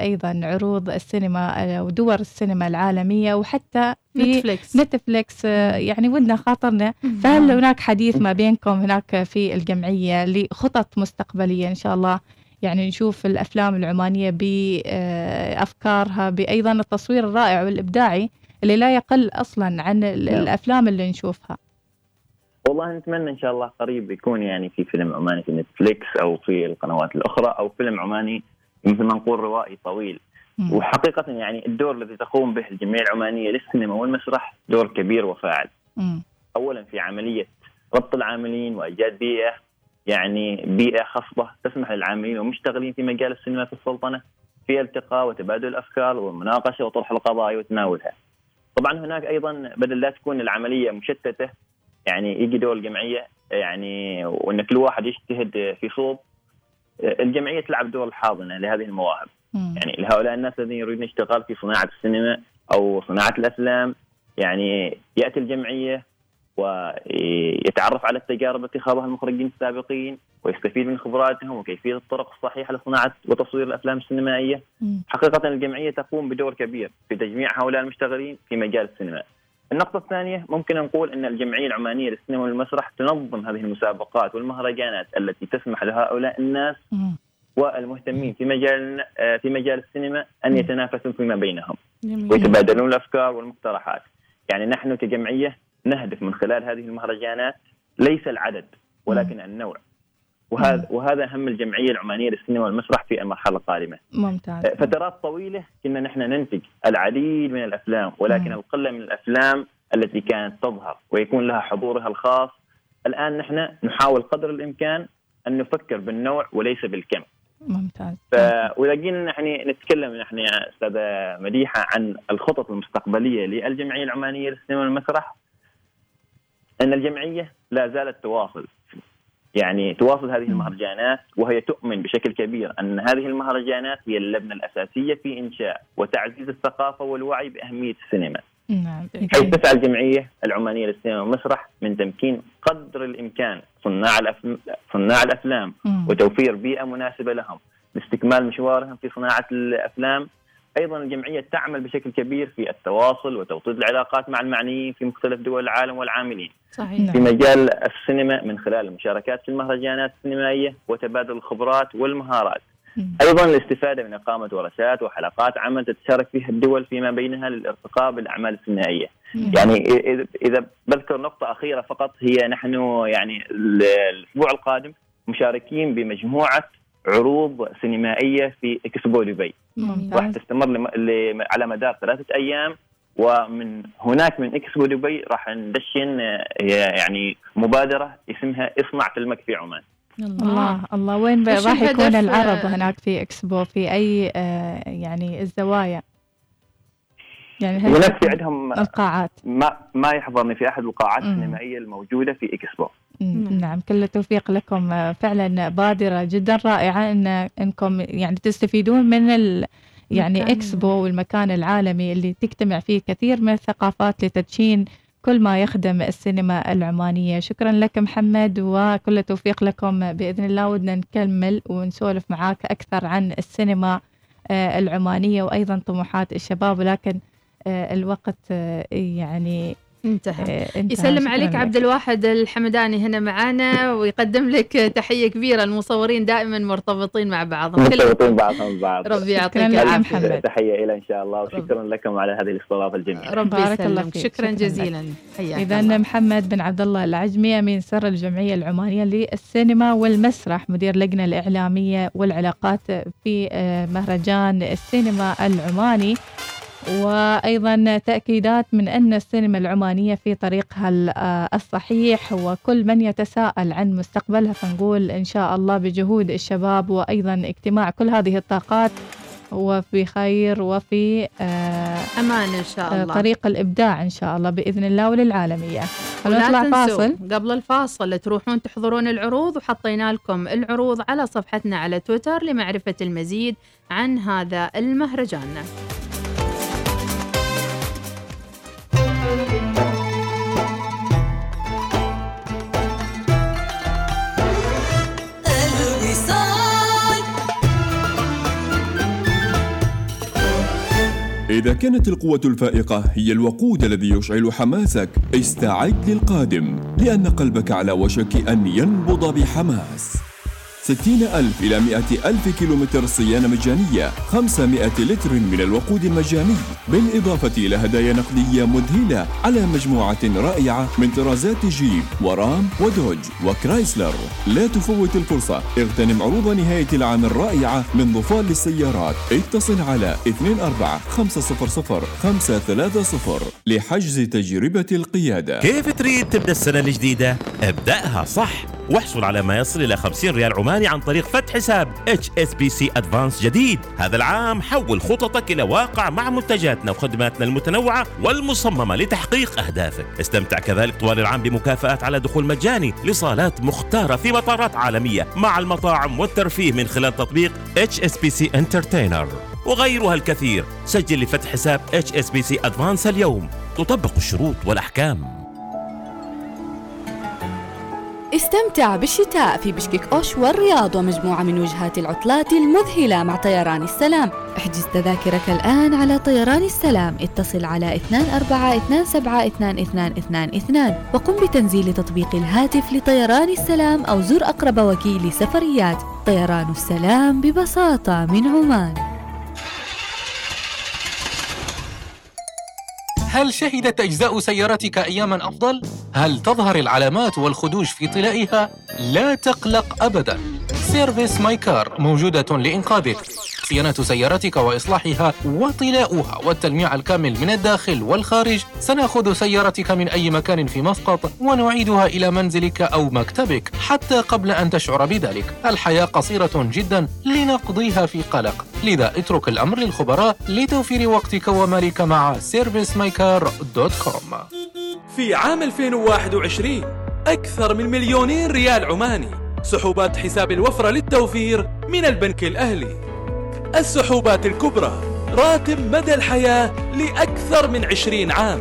أيضا عروض السينما آه، ودور السينما العالمية وحتى في نتفليكس. نتفليكس آه، يعني ودنا خاطرنا فهل هناك حديث ما بينكم هناك في الجمعية لخطط مستقبلية إن شاء الله يعني نشوف الأفلام العمانية بأفكارها بأيضا التصوير الرائع والإبداعي اللي لا يقل أصلا عن نعم. الأفلام اللي نشوفها والله نتمنى إن شاء الله قريب يكون يعني في فيلم عماني في نتفليكس أو في القنوات الأخرى أو فيلم عماني مثل ما نقول روائي طويل. وحقيقة يعني الدور الذي تقوم به الجمعية العمانية للسينما والمسرح دور كبير وفاعل. اولا في عملية ربط العاملين وإيجاد بيئة يعني بيئة خصبة تسمح للعاملين والمشتغلين في مجال السينما في السلطنة في التقاء وتبادل الأفكار والمناقشة وطرح القضايا وتناولها. طبعا هناك أيضا بدل لا تكون العملية مشتتة يعني يجي دور الجمعية يعني وان كل واحد يجتهد في صوب الجمعية تلعب دور الحاضنة لهذه المواهب يعني لهؤلاء الناس الذين يريدون الاشتغال في صناعة السينما أو صناعة الأفلام يعني يأتي الجمعية ويتعرف على التجارب التي خاضها المخرجين السابقين ويستفيد من خبراتهم وكيفية الطرق الصحيحة لصناعة وتصوير الأفلام السينمائية. حقيقة الجمعية تقوم بدور كبير في تجميع هؤلاء المشتغلين في مجال السينما. النقطة الثانية ممكن نقول أن الجمعية العمانية للسينما والمسرح تنظم هذه المسابقات والمهرجانات التي تسمح لهؤلاء الناس والمهتمين في مجال آه، في مجال السينما أن يتنافسوا فيما بينهم ويتبادلون الأفكار والمقترحات. يعني نحن كجمعية نهدف من خلال هذه المهرجانات ليس العدد ولكن النوع. وهذا وهذا هم الجمعية العمانية للسينما والمسرح في المرحلة القادمة. ممتاز. فترات طويلة كنا نحن ننتج العديد من الأفلام ولكن القلة من الأفلام التي كانت تظهر ويكون لها حضورها الخاص. الآن نحن نحاول قدر الإمكان أن نفكر بالنوع وليس بالكم. ممتاز. ف... وإذا جينا نحن نتكلم نحن يا أستاذة مديحة عن الخطط المستقبلية للجمعية العمانية للسينما والمسرح أن الجمعية لا زالت تواصل. يعني تواصل هذه المهرجانات وهي تؤمن بشكل كبير أن هذه المهرجانات هي اللبنة الأساسية في إنشاء وتعزيز الثقافة والوعي بأهمية السينما. نعم حيث تسعى الجمعية العمانية للسينما والمسرح من تمكين قدر الإمكان صناع الأفلام صناع الأفلام مم. وتوفير بيئة مناسبة لهم لاستكمال مشوارهم في صناعة الأفلام. أيضا الجمعية تعمل بشكل كبير في التواصل وتوطيد العلاقات مع المعنيين في مختلف دول العالم والعاملين. صحيح في مجال السينما من خلال المشاركات في المهرجانات السينمائية وتبادل الخبرات والمهارات. أيضا الاستفادة من إقامة ورشات وحلقات عمل تتشارك فيها الدول فيما بينها للارتقاء بالأعمال السينمائية. يعني إذا- إذا بذكر نقطة أخيرة فقط هي نحن يعني ال- الأسبوع القادم مشاركين بمجموعة عروض سينمائية في إكسبو دبي. راح تستمر. على مدار ثلاثة أيام ومن هناك من اكسبو دبي راح ندشن آه، يعني مبادرة اسمها اصنع فيلمك في عمان. الله. الله. وين راح يكون آه، هناك في اكسبو في أي آه، يعني الزوايا؟ يعني هناك في عندهم القاعات؟ ما ما يحضرني في أحد القاعات مم. السينمائية الموجودة في اكسبو مم، نعم كل التوفيق لكم. آه، فعلا بادرة جدا رائعة إن إنكم يعني تستفيدون من ال يعني مكان- إكسبو والمكان العالمي اللي تجتمع فيه كثير من الثقافات لتدشين كل ما يخدم السينما العمانية. شكرا لك محمد وكل التوفيق لكم. بإذن الله ودنا نكمل ونسولف معاك أكثر عن السينما آه، العمانية وأيضا طموحات الشباب ولكن آه، الوقت يعني انتهى آه، انتهى. يسلم عليك لك. عبد الواحد الحمداني هنا معانا ويقدم لك تحية كبيرة المصورين دائما مرتبطين مع بعضهم مرتبطين بعضهم بعض ربي يعطيك محمد. تحية إلى إن شاء الله وشكرا لكم على هذه الاستضافة الجميلة ربي بارك الله يسلمك فيك. شكرا شكراً. جزيلا حياك إذا الله. محمد بن عبد الله العجمي أمين سر الجمعية العمانية للسينما والمسرح مدير لجنة الإعلامية والعلاقات في آه، مهرجان السينما العماني وأيضا تأكيدات من أن السينما العمانية في طريقها آه، الصحيح وكل من يتساءل عن مستقبلها فنقول إن شاء الله بجهود الشباب وأيضا اجتماع كل هذه الطاقات وفي خير وفي آه، أمان إن شاء آه، الله. طريق الإبداع إن شاء الله بإذن الله وللعالمية. خلونا ولا نطلع تنسوا فاصل. قبل الفاصل تروحون تحضرون العروض وحطينا لكم العروض على صفحتنا على تويتر لمعرفة المزيد عن هذا المهرجان. إذا كانت القوة الفائقة هي الوقود الذي يشعل حماسك استعد للقادم لأن قلبك على وشك أن ينبض بحماس. ستين ألف إلى مئة ألف كيلومتر صيانة مجانية خمسمائة لتر من الوقود المجاني. بالإضافة إلى هدايا نقدية مذهلة على مجموعة رائعة من طرازات جيب ورام ودوج وكرايسلر. لا تفوت الفرصة. اغتنم عروض نهاية العام الرائعة من ظفار للسيارات. اتصل على 24 500 530 لحجز تجربة القيادة. كيف تريد تبدأ السنة الجديدة؟ ابدأها صح. واحصل على ما يصل إلى 50 ريال عماني عن طريق فتح حساب HSBC Advance جديد، هذا العام حول خططك إلى واقع مع منتجاتنا وخدماتنا المتنوعة والمصممة لتحقيق أهدافك، استمتع كذلك طوال العام بمكافآت على دخول مجاني لصالات مختارة في مطارات عالمية مع المطاعم والترفيه من خلال تطبيق HSBC Entertainer. وغيرها الكثير، سجل لفتح حساب HSBC Advance اليوم، تطبق الشروط والأحكام. استمتع بالشتاء في بشكك أوش والرياض ومجموعة من وجهات العطلات المذهلة مع طيران السلام. احجز تذاكرك الآن على طيران السلام. اتصل على 24272222 وقم بتنزيل تطبيق الهاتف لطيران السلام أو زر أقرب وكيل سفريات. طيران السلام ببساطة من عمان. هل شهدت أجزاء سيارتك أياما أفضل؟ هل تظهر العلامات والخدوش في طلائها؟ لا تقلق أبداً Service My Car موجودة لإنقاذك صيانة سيارتك وإصلاحها وطلاؤها والتلميع الكامل من الداخل والخارج. سنأخذ سيارتك من أي مكان في مسقط ونعيدها إلى منزلك أو مكتبك حتى قبل أن تشعر بذلك. الحياة قصيرة جدا لنقضيها في قلق. لذا اترك الأمر للخبراء لتوفير وقتك ومالك مع servicemycar.com في عام 2021 أكثر من مليونين ريال عماني. سحوبات حساب الوفرة للتوفير من البنك الأهلي. السحوبات الكبرى راتب مدى الحياة لأكثر من 20 عام.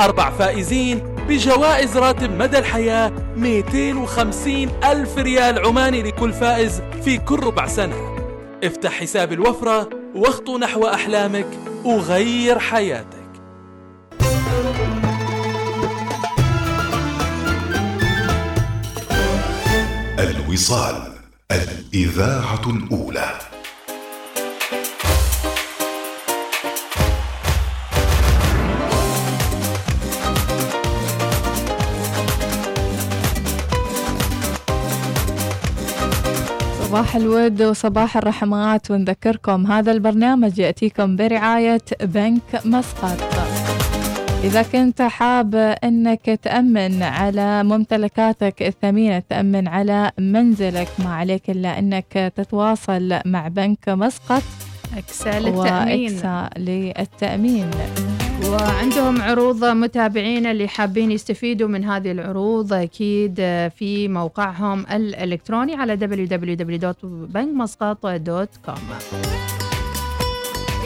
أربع فائزين بجوائز راتب مدى الحياة 250 ألف ريال عماني لكل فائز في كل ربع سنة. افتح حساب الوفرة واخطو نحو أحلامك وغير حياتك. الوصال الإذاعة الأولى. صباح الود وصباح الرحمات. ونذكركم هذا البرنامج يأتيكم برعاية بنك مسقط. إذا كنت حاب أنك تأمن على ممتلكاتك الثمينة تأمن على منزلك. ما عليك إلا أنك تتواصل مع بنك مسقط. أكسا للتأمين وإكسا للتأمين. وعندهم عروض متابعين اللي حابين يستفيدوا من هذه العروض أكيد في موقعهم الإلكتروني على www.bankmasqat.com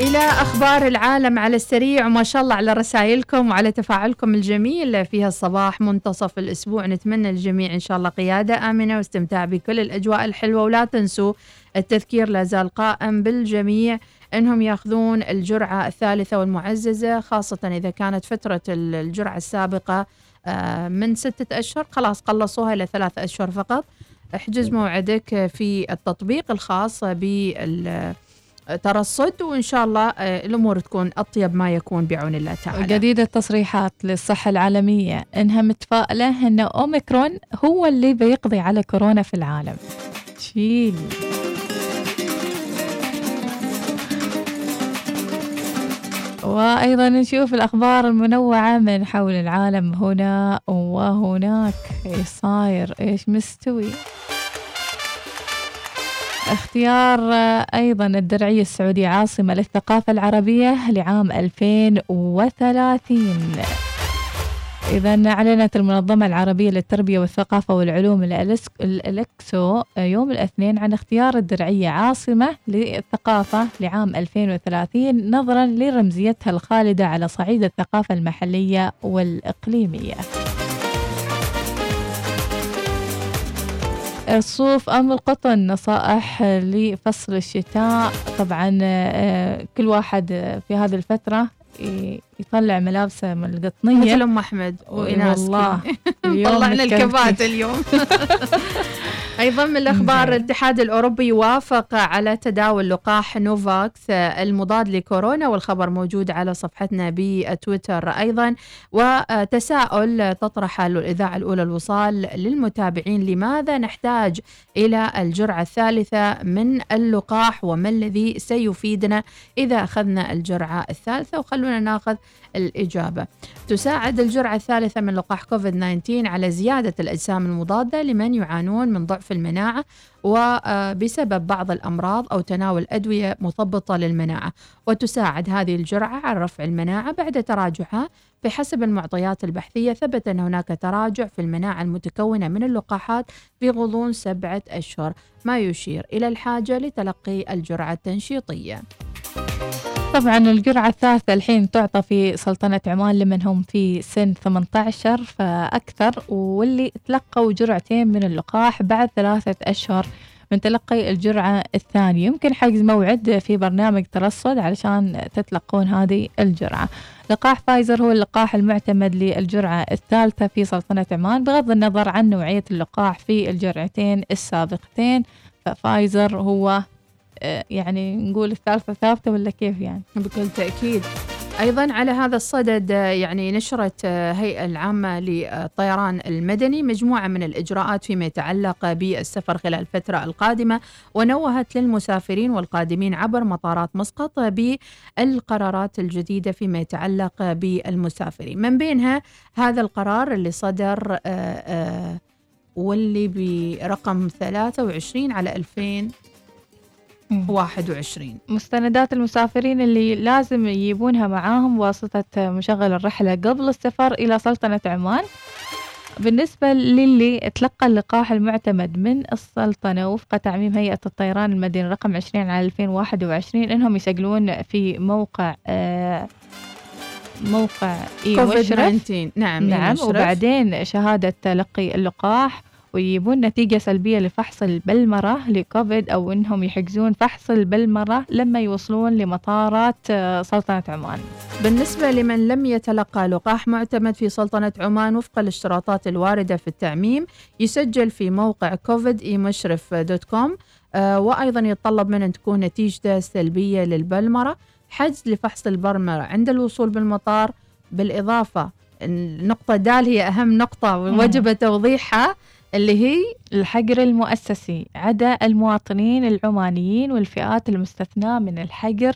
إلى أخبار العالم على السريع وما شاء الله على رسائلكم وعلى تفاعلكم الجميل في هالصباح. منتصف الأسبوع نتمنى الجميع إن شاء الله قيادة آمنة واستمتاع بكل الأجواء الحلوة. ولا تنسوا التذكير لا زال قائم بالجميع. أنهم ياخذون الجرعة الثالثة والمعززة خاصة إذا كانت فترة الجرعة السابقة آه، من ستة أشهر. خلاص قلصوها إلى ثلاثة أشهر فقط. احجز موعدك في التطبيق الخاص بال ترصد وإن شاء الله آه، الأمور تكون أطيب ما يكون بعون الله تعالى. جديدة تصريحات للصحة العالمية. إنها متفائلة إن أوميكرون هو اللي بيقضي على كورونا في العالم. شيل. وأيضا نشوف الأخبار المنوعة من حول العالم هنا وهناك. إيش صاير؟ إيش مستوي؟ اختيار أيضا الدرعية السعودية عاصمة للثقافة العربية لعام 2030 إذا أعلنت المنظمة العربية للتربية والثقافة والعلوم الألكسو يوم الاثنين عن اختيار الدرعية عاصمة للثقافة لعام 2030 نظرا لرمزيتها الخالدة على صعيد الثقافة المحلية والإقليمية. الصوف أم القطن نصائح لفصل الشتاء طبعا آه، كل واحد في هذه الفترة يطلع ملابسه من القطنية مثل أم أحمد وايناس والله (laughs) طلعنا. الكبات اليوم. (laughs) أيضا من الأخبار الاتحاد الأوروبي وافق على تداول لقاح نوفاكس المضاد لكورونا والخبر موجود على صفحتنا بتويتر أيضا. وتساؤل تطرح الإذاعة الأولى الوصال للمتابعين لماذا نحتاج إلى الجرعة الثالثة من اللقاح وما الذي سيفيدنا إذا أخذنا الجرعة الثالثة؟ وخلونا ناخذ الإجابة. تساعد الجرعة الثالثة من لقاح كوفيد 19 على زيادة الأجسام المضادة لمن يعانون من ضعف المناعة وبسبب بعض الأمراض أو تناول أدوية مثبطة للمناعة. وتساعد هذه الجرعة على رفع المناعة بعد تراجعها. بحسب المعطيات البحثية ثبت أن هناك تراجع في المناعة المتكونة من اللقاحات في غضون سبعة أشهر. ما يشير إلى الحاجة لتلقي الجرعة التنشيطية. طبعا الجرعة الثالثة الحين تعطى في سلطنة عمان لمن هم في سن 18 فأكثر واللي تلقوا جرعتين من اللقاح بعد ثلاثة أشهر من تلقي الجرعة الثانية. يمكن حجز موعد في برنامج ترصد علشان تتلقون هذه الجرعة. لقاح فايزر هو اللقاح المعتمد للجرعة الثالثة في سلطنة عمان بغض النظر عن نوعية اللقاح في الجرعتين السابقتين ففايزر هو يعني نقول الثالثة ثابتة ولا كيف يعني؟ بكل تأكيد أيضا على هذا الصدد آه، يعني نشرت آه، هيئة العامة للطيران المدني مجموعة من الإجراءات فيما يتعلق بالسفر خلال الفترة القادمة ونوهت للمسافرين والقادمين عبر مطارات مسقط بالقرارات الجديدة فيما يتعلق بالمسافرين من بينها هذا القرار اللي صدر آه، آه، واللي برقم 23 على 2021 مستندات المسافرين اللي لازم يجيبونها معاهم واسطة مشغل الرحلة قبل السفر إلى سلطنة عمان. بالنسبة للي تلقى اللقاح المعتمد من السلطنة وفق تعميم هيئة الطيران المدني رقم 20 على 2021 إنهم يسجلون في موقع آه، موقع كوفيد مشرف 19 نعم نعم مشرف. وبعدين شهادة تلقي اللقاح. ويجيبون نتيجة سلبية لفحص البلمرة لكوفيد أو إنهم يحجزون فحص البلمرة لما يوصلون لمطارات آه، سلطنة عمان. بالنسبة لمن لم يتلقى لقاح معتمد في سلطنة عمان وفق الاشتراطات الواردة في التعميم يسجل في موقع كوفيد إي مشرف dot com آه وأيضا يتطلب منه أن تكون نتيجته سلبية للبلمرة. حجز لفحص البلمرة عند الوصول بالمطار بالإضافة النقطة دال هي أهم نقطة ووجب توضيحها. اللي هي الحجر المؤسسي عدا المواطنين العمانيين والفئات المستثناة من الحجر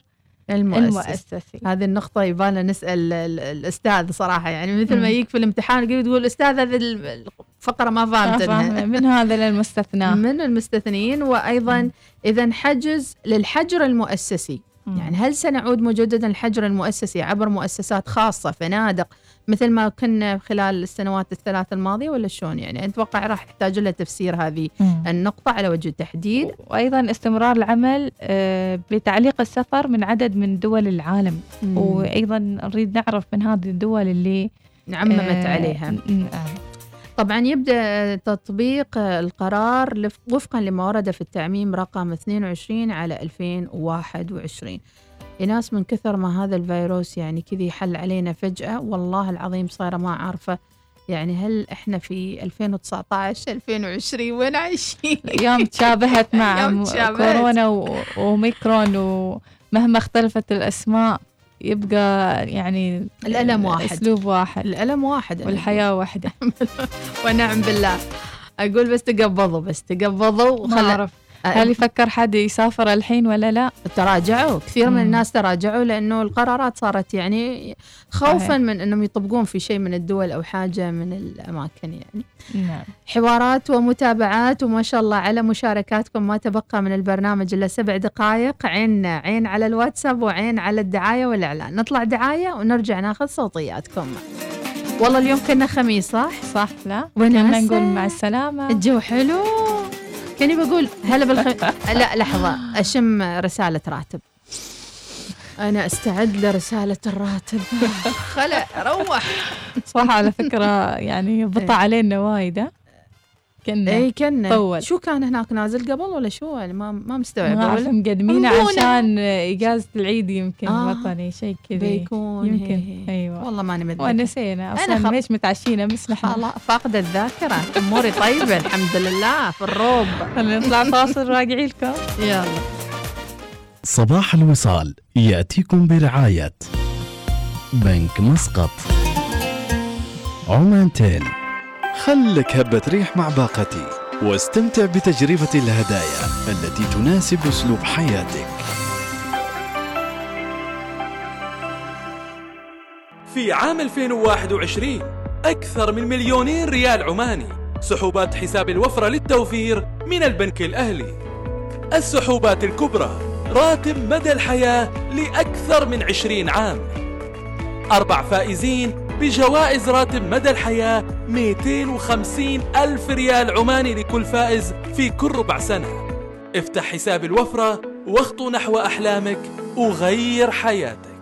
المؤسس. المؤسسي هذه النقطة يبانا نسأل ال- الأستاذ صراحة يعني مثل ما. يجيك في الامتحان تقول أستاذ هذه ال- الفقرة ما فهمت. من هذا للمستثنى (laughs) من المستثنين وأيضا إذا حجز للحجر المؤسسي يعني هل سنعود مجددا الحجر المؤسسي عبر مؤسسات خاصة فنادق مثل ما كنا خلال السنوات الثلاث الماضية ولا شلون يعني أتوقع راح يحتاج لها تفسير هذه مم. النقطة على وجه التحديد وأيضا استمرار العمل آه، بتعليق السفر من عدد من دول العالم مم. وأيضا نريد نعرف من هذه الدول اللي عممت آه، عليها آه. طبعا يبدأ تطبيق القرار وفقا لما ورد في التعميم رقم 22 على 2021 ناس من كثر ما هذا الفيروس يعني كذي حل علينا فجأة والله العظيم صايرة ما عارفة يعني هل إحنا في 2019 2020 وين عايشين؟ (laughs) أيام تشابهت مع أيام م- تشابهت. كورونا وميكرون ومهما اختلفت الأسماء يبقى يعني الألم واحد. أسلوب واحد الألم واحد والحياة واحدة (laughs) ونعم بالله أقول بس تقبضوا بس تقبضوا ما وخل- أعرف هل يفكر حد يسافر الحين ولا لا؟ تراجعوا كثير من. الناس تراجعوا لأنه القرارات صارت يعني خوفا صحيح. من أنهم يطبقون في شيء من الدول أو حاجة من الأماكن يعني نعم حوارات ومتابعات وما شاء الله على مشاركاتكم ما تبقى من البرنامج إلا سبع دقائق عين عين على الواتساب وعين على الدعاية والإعلان نطلع دعاية ونرجع ناخذ صوتياتكم والله اليوم كنا خميس صح؟ صح لا. كنا نقول مع السلامة الجو حلو كاني بقول هلا بالخ... (laughs) لا لحظة أشم رسالة راتب. أنا أستعد لرسالة الراتب. خلا روح. صح على فكرة يعني بطع علينا وايد؟ كنا. إي كنا. طول. شو كان هناك؟ نازل قبل ولا شو؟ أنا ما ما اعرف ولا؟ مقدمينه. عشان إجازة العيد يمكن آه. وطني شيء كذا بيكون. يمكن. هي هي. أيوه. والله ماني متذكرة ونسينا أنا أصلا خل- ليش متعشينا بس نحن خلاص فاقدة الذاكرة. أموري طيبة الحمد لله في الروب. خلينا نطلع فاصل راجعين لكم يلا. صباح الوصال. يأتيكم برعاية بنك مسقط. عمان تيل. خلك هبة ريح مع باقتي واستمتع بتجربة الهدايا التي تناسب أسلوب حياتك. في عام 2021 أكثر من مليونين ريال عماني سحوبات حساب الوفرة للتوفير من البنك الأهلي. السحوبات الكبرى راتب مدى الحياة لأكثر من 20 عام. أربع فائزين بجوائز راتب مدى الحياة 250 ألف ريال عماني لكل فائز في كل ربع سنة. افتح حساب الوفرة واخطو نحو أحلامك وغير حياتك.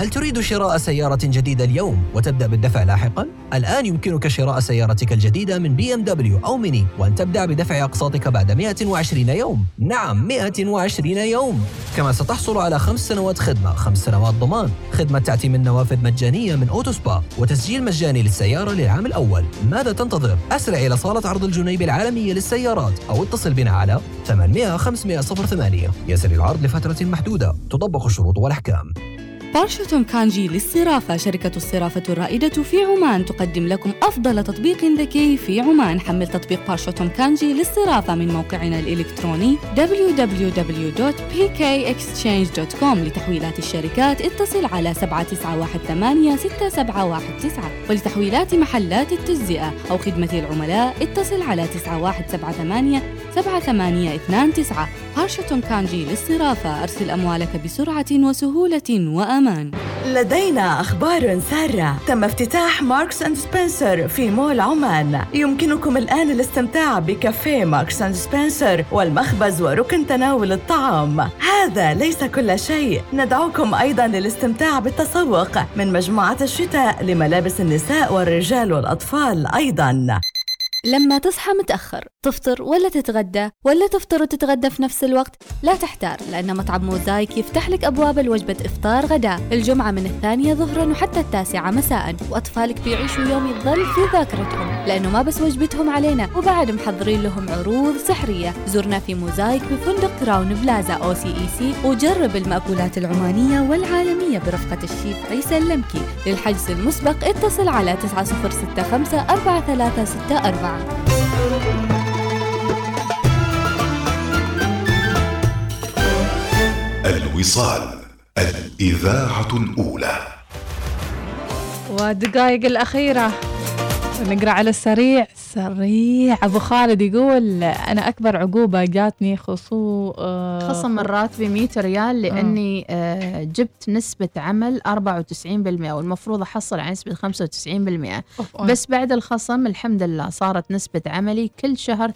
هل تريد شراء سيارة جديدة اليوم وتبدأ بالدفع لاحقا؟ الآن يمكنك شراء سيارتك الجديدة من BMW أو ميني وأن تبدأ بدفع أقساطك بعد 120 يوم. نعم 120 يوم. كما ستحصل على خمس سنوات خدمة، خمس سنوات ضمان، خدمة تعتيم نوافذ مجانية من Auto Spa، وتسجيل مجاني للسيارة للعام الأول. ماذا تنتظر؟ أسرع إلى صالة عرض الجنيب العالمية للسيارات أو اتصل بنا على 800 500 08 يسري العرض لفترة محدودة. تطبق الشروط والأحكام. بارشوتوم كانجي للصرافة. شركة الصرافة الرائدة في عمان تقدم لكم أفضل تطبيق ذكي في عمان. حمل تطبيق بارشوتوم كانجي للصرافة من موقعنا الإلكتروني www.pkexchange.com لتحويلات الشركات. اتصل على 7918 ولتحويلات محلات التجزئة أو خدمة العملاء. اتصل على 9178 7829 بارشوتوم كانجي للصرافة أرسل أموالك بسرعة وسهولة وأمان. لدينا أخبار سارة. تم افتتاح Marks and Spencer في مول عمان. يمكنكم الآن الاستمتاع بكافيه Marks and Spencer والمخبز وركن تناول الطعام. هذا ليس كل شيء. ندعوكم أيضا للاستمتاع بالتسوق من مجموعة الشتاء لملابس النساء والرجال والأطفال أيضا. لما تصحى متأخر تفطر ولا تتغدى ولا تفطر وتتغدى في نفس الوقت لا تحتار لأن مطعم موزايك يفتح لك أبواب الوجبة إفطار غداء. الجمعة من الثانية ظهرا وحتى التاسعة مساء. وأطفالك بيعيشوا يوم يظل في ذاكرتهم لأنه ما بس وجبتهم علينا وبعد محضرين لهم عروض سحرية. زرنا في موزايك بفندق Crowne Plaza OCEC وجرب المأكولات العمانية والعالمية برفقة الشيف عيسى اللمكي للحجز المسبق اتصل على 9065 4364 الوصال الإذاعة الأولى. والدقائق الأخيرة. نقرأ على السريع. سريع. أبو خالد يقول أنا أكبر عقوبة جاتني خصو آه، خصم من راتبي 100 ريال لأني آه جبت نسبة عمل 94% والمفروض أحصل على نسبة 95% بس بعد الخصم الحمد لله صارت نسبة عملي كل شهر 98%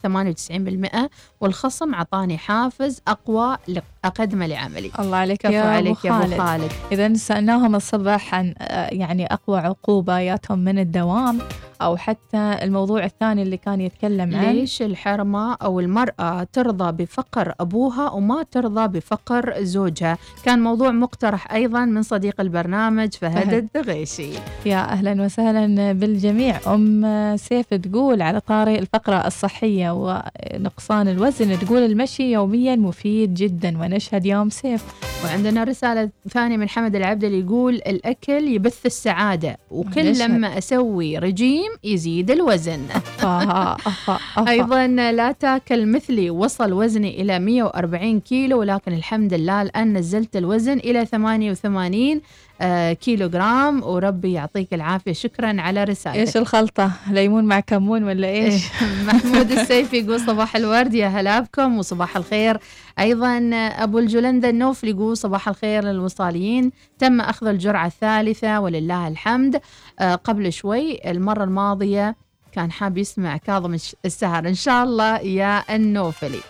والخصم عطاني حافز أقوى اقدمه لعملي. الله عليك يا أبو عليك يا أبو خالد, إذا سألناهم الصبح عن آه، يعني أقوى عقوبة جاتهم من الدوام أو حتى الموضوع الثاني اللي كان يتكلم عن ليش الحرمة أو المرأة ترضى بفقر أبوها وما ترضى بفقر زوجها؟ كان موضوع مقترح أيضا من صديق البرنامج فهد فهد. الدغيشي. يا أهلا وسهلا بالجميع. أم سيف تقول على طاري الفقرة الصحية ونقصان الوزن. تقول المشي يوميا مفيد جدا ونشهد يوم سيف وعندنا رسالة ثانية من حمد العبد اللي يقول الأكل يبث السعادة وكل نشهد. لما أسوي رجيم يزيد الوزن آه، آه، آه. أيضا لا تاكل مثلي وصل وزني إلى 140 كيلو ولكن الحمد لله الآن نزلت الوزن إلى 88 آه، كيلو جرام وربي يعطيك العافية. شكرا على رسالتك. إيش الخلطة؟ ليمون مع كمون ولا إيش؟ محمود السيفي يقول صباح الورد يا هلا بكم وصباح الخير. أيضا أبو الجلندى النوفلي يقول صباح الخير للوصاليين. تم أخذ الجرعة الثالثة ولله الحمد. آه، قبل شوي المرة الماضية كان حاب يسمع كاظم السهر. إن شاء الله يا النوفلي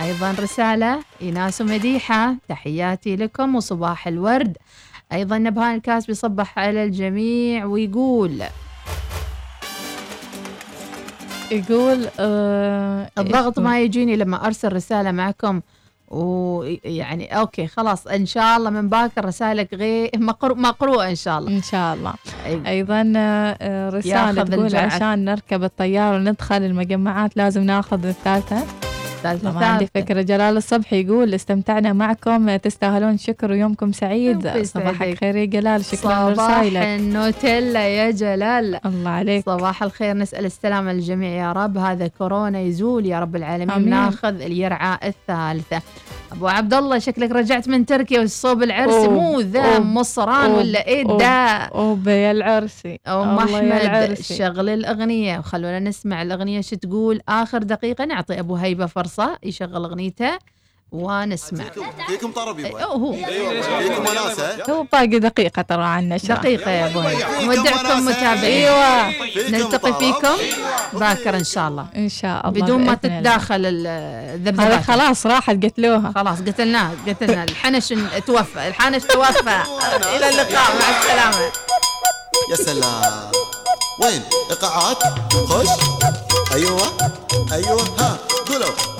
أيضا رسالة إيناس ومديحة تحياتي لكم وصباح الورد. أيضا نبهان الكاس بيصبح على الجميع ويقول يقول آه الضغط؟ ما يجيني لما أرسل رسالة معكم ويعني okay خلاص إن شاء الله من باكر رسالك غير مقرو مقروءة إن شاء الله إن شاء الله أيضا آه، رسالة تقول. عشان نركب الطيارة وندخل المجمعات لازم ناخذ الثالثة ثالثة ما عندي. فكرة. جلال الصبح يقول استمتعنا معكم. تستاهلون شكر ويومكم سعيد. صباحك. خير يا جلال. شكرا صباح لرسائلك. النوتيلا يا جلال. الله عليك. صباح الخير. نسأل السلامة للجميع يا رب. هذا كورونا يزول يا رب العالمين. ناخذ اليرعة الثالثة. أبو عبد الله شكلك رجعت من تركيا وصوب العرس أوه، مو ذا مصران ولا إيه؟ ده يا العرسي. أحمد العرسي. شغل الأغنية. وخلونا نسمع الأغنية شو تقول؟ آخر دقيقة نعطي أبو هيبة فرصة يشغل أغنيته. ونسمع. فيكم طرب يبا هو. فيكم وناسة. هو باقي دقيقة ترى عن النشرة دقيقة يا فيكم نودعكم. متابعين. أيوة. فيكم نلتقي طرب. فيكم. باكر إن شاء الله. إن شاء الله بدون ما. تتداخل ال- هذا الذبذبات خلاص راحت قتلوها خلاص قتلناه قتلنا الحنش توفى. الحنش توفى. (laughs) إلى اللقاء. مع السلامة. يا سلام. وين؟ إيقاعات؟ خش أيوه. أيوه. ها. قولوا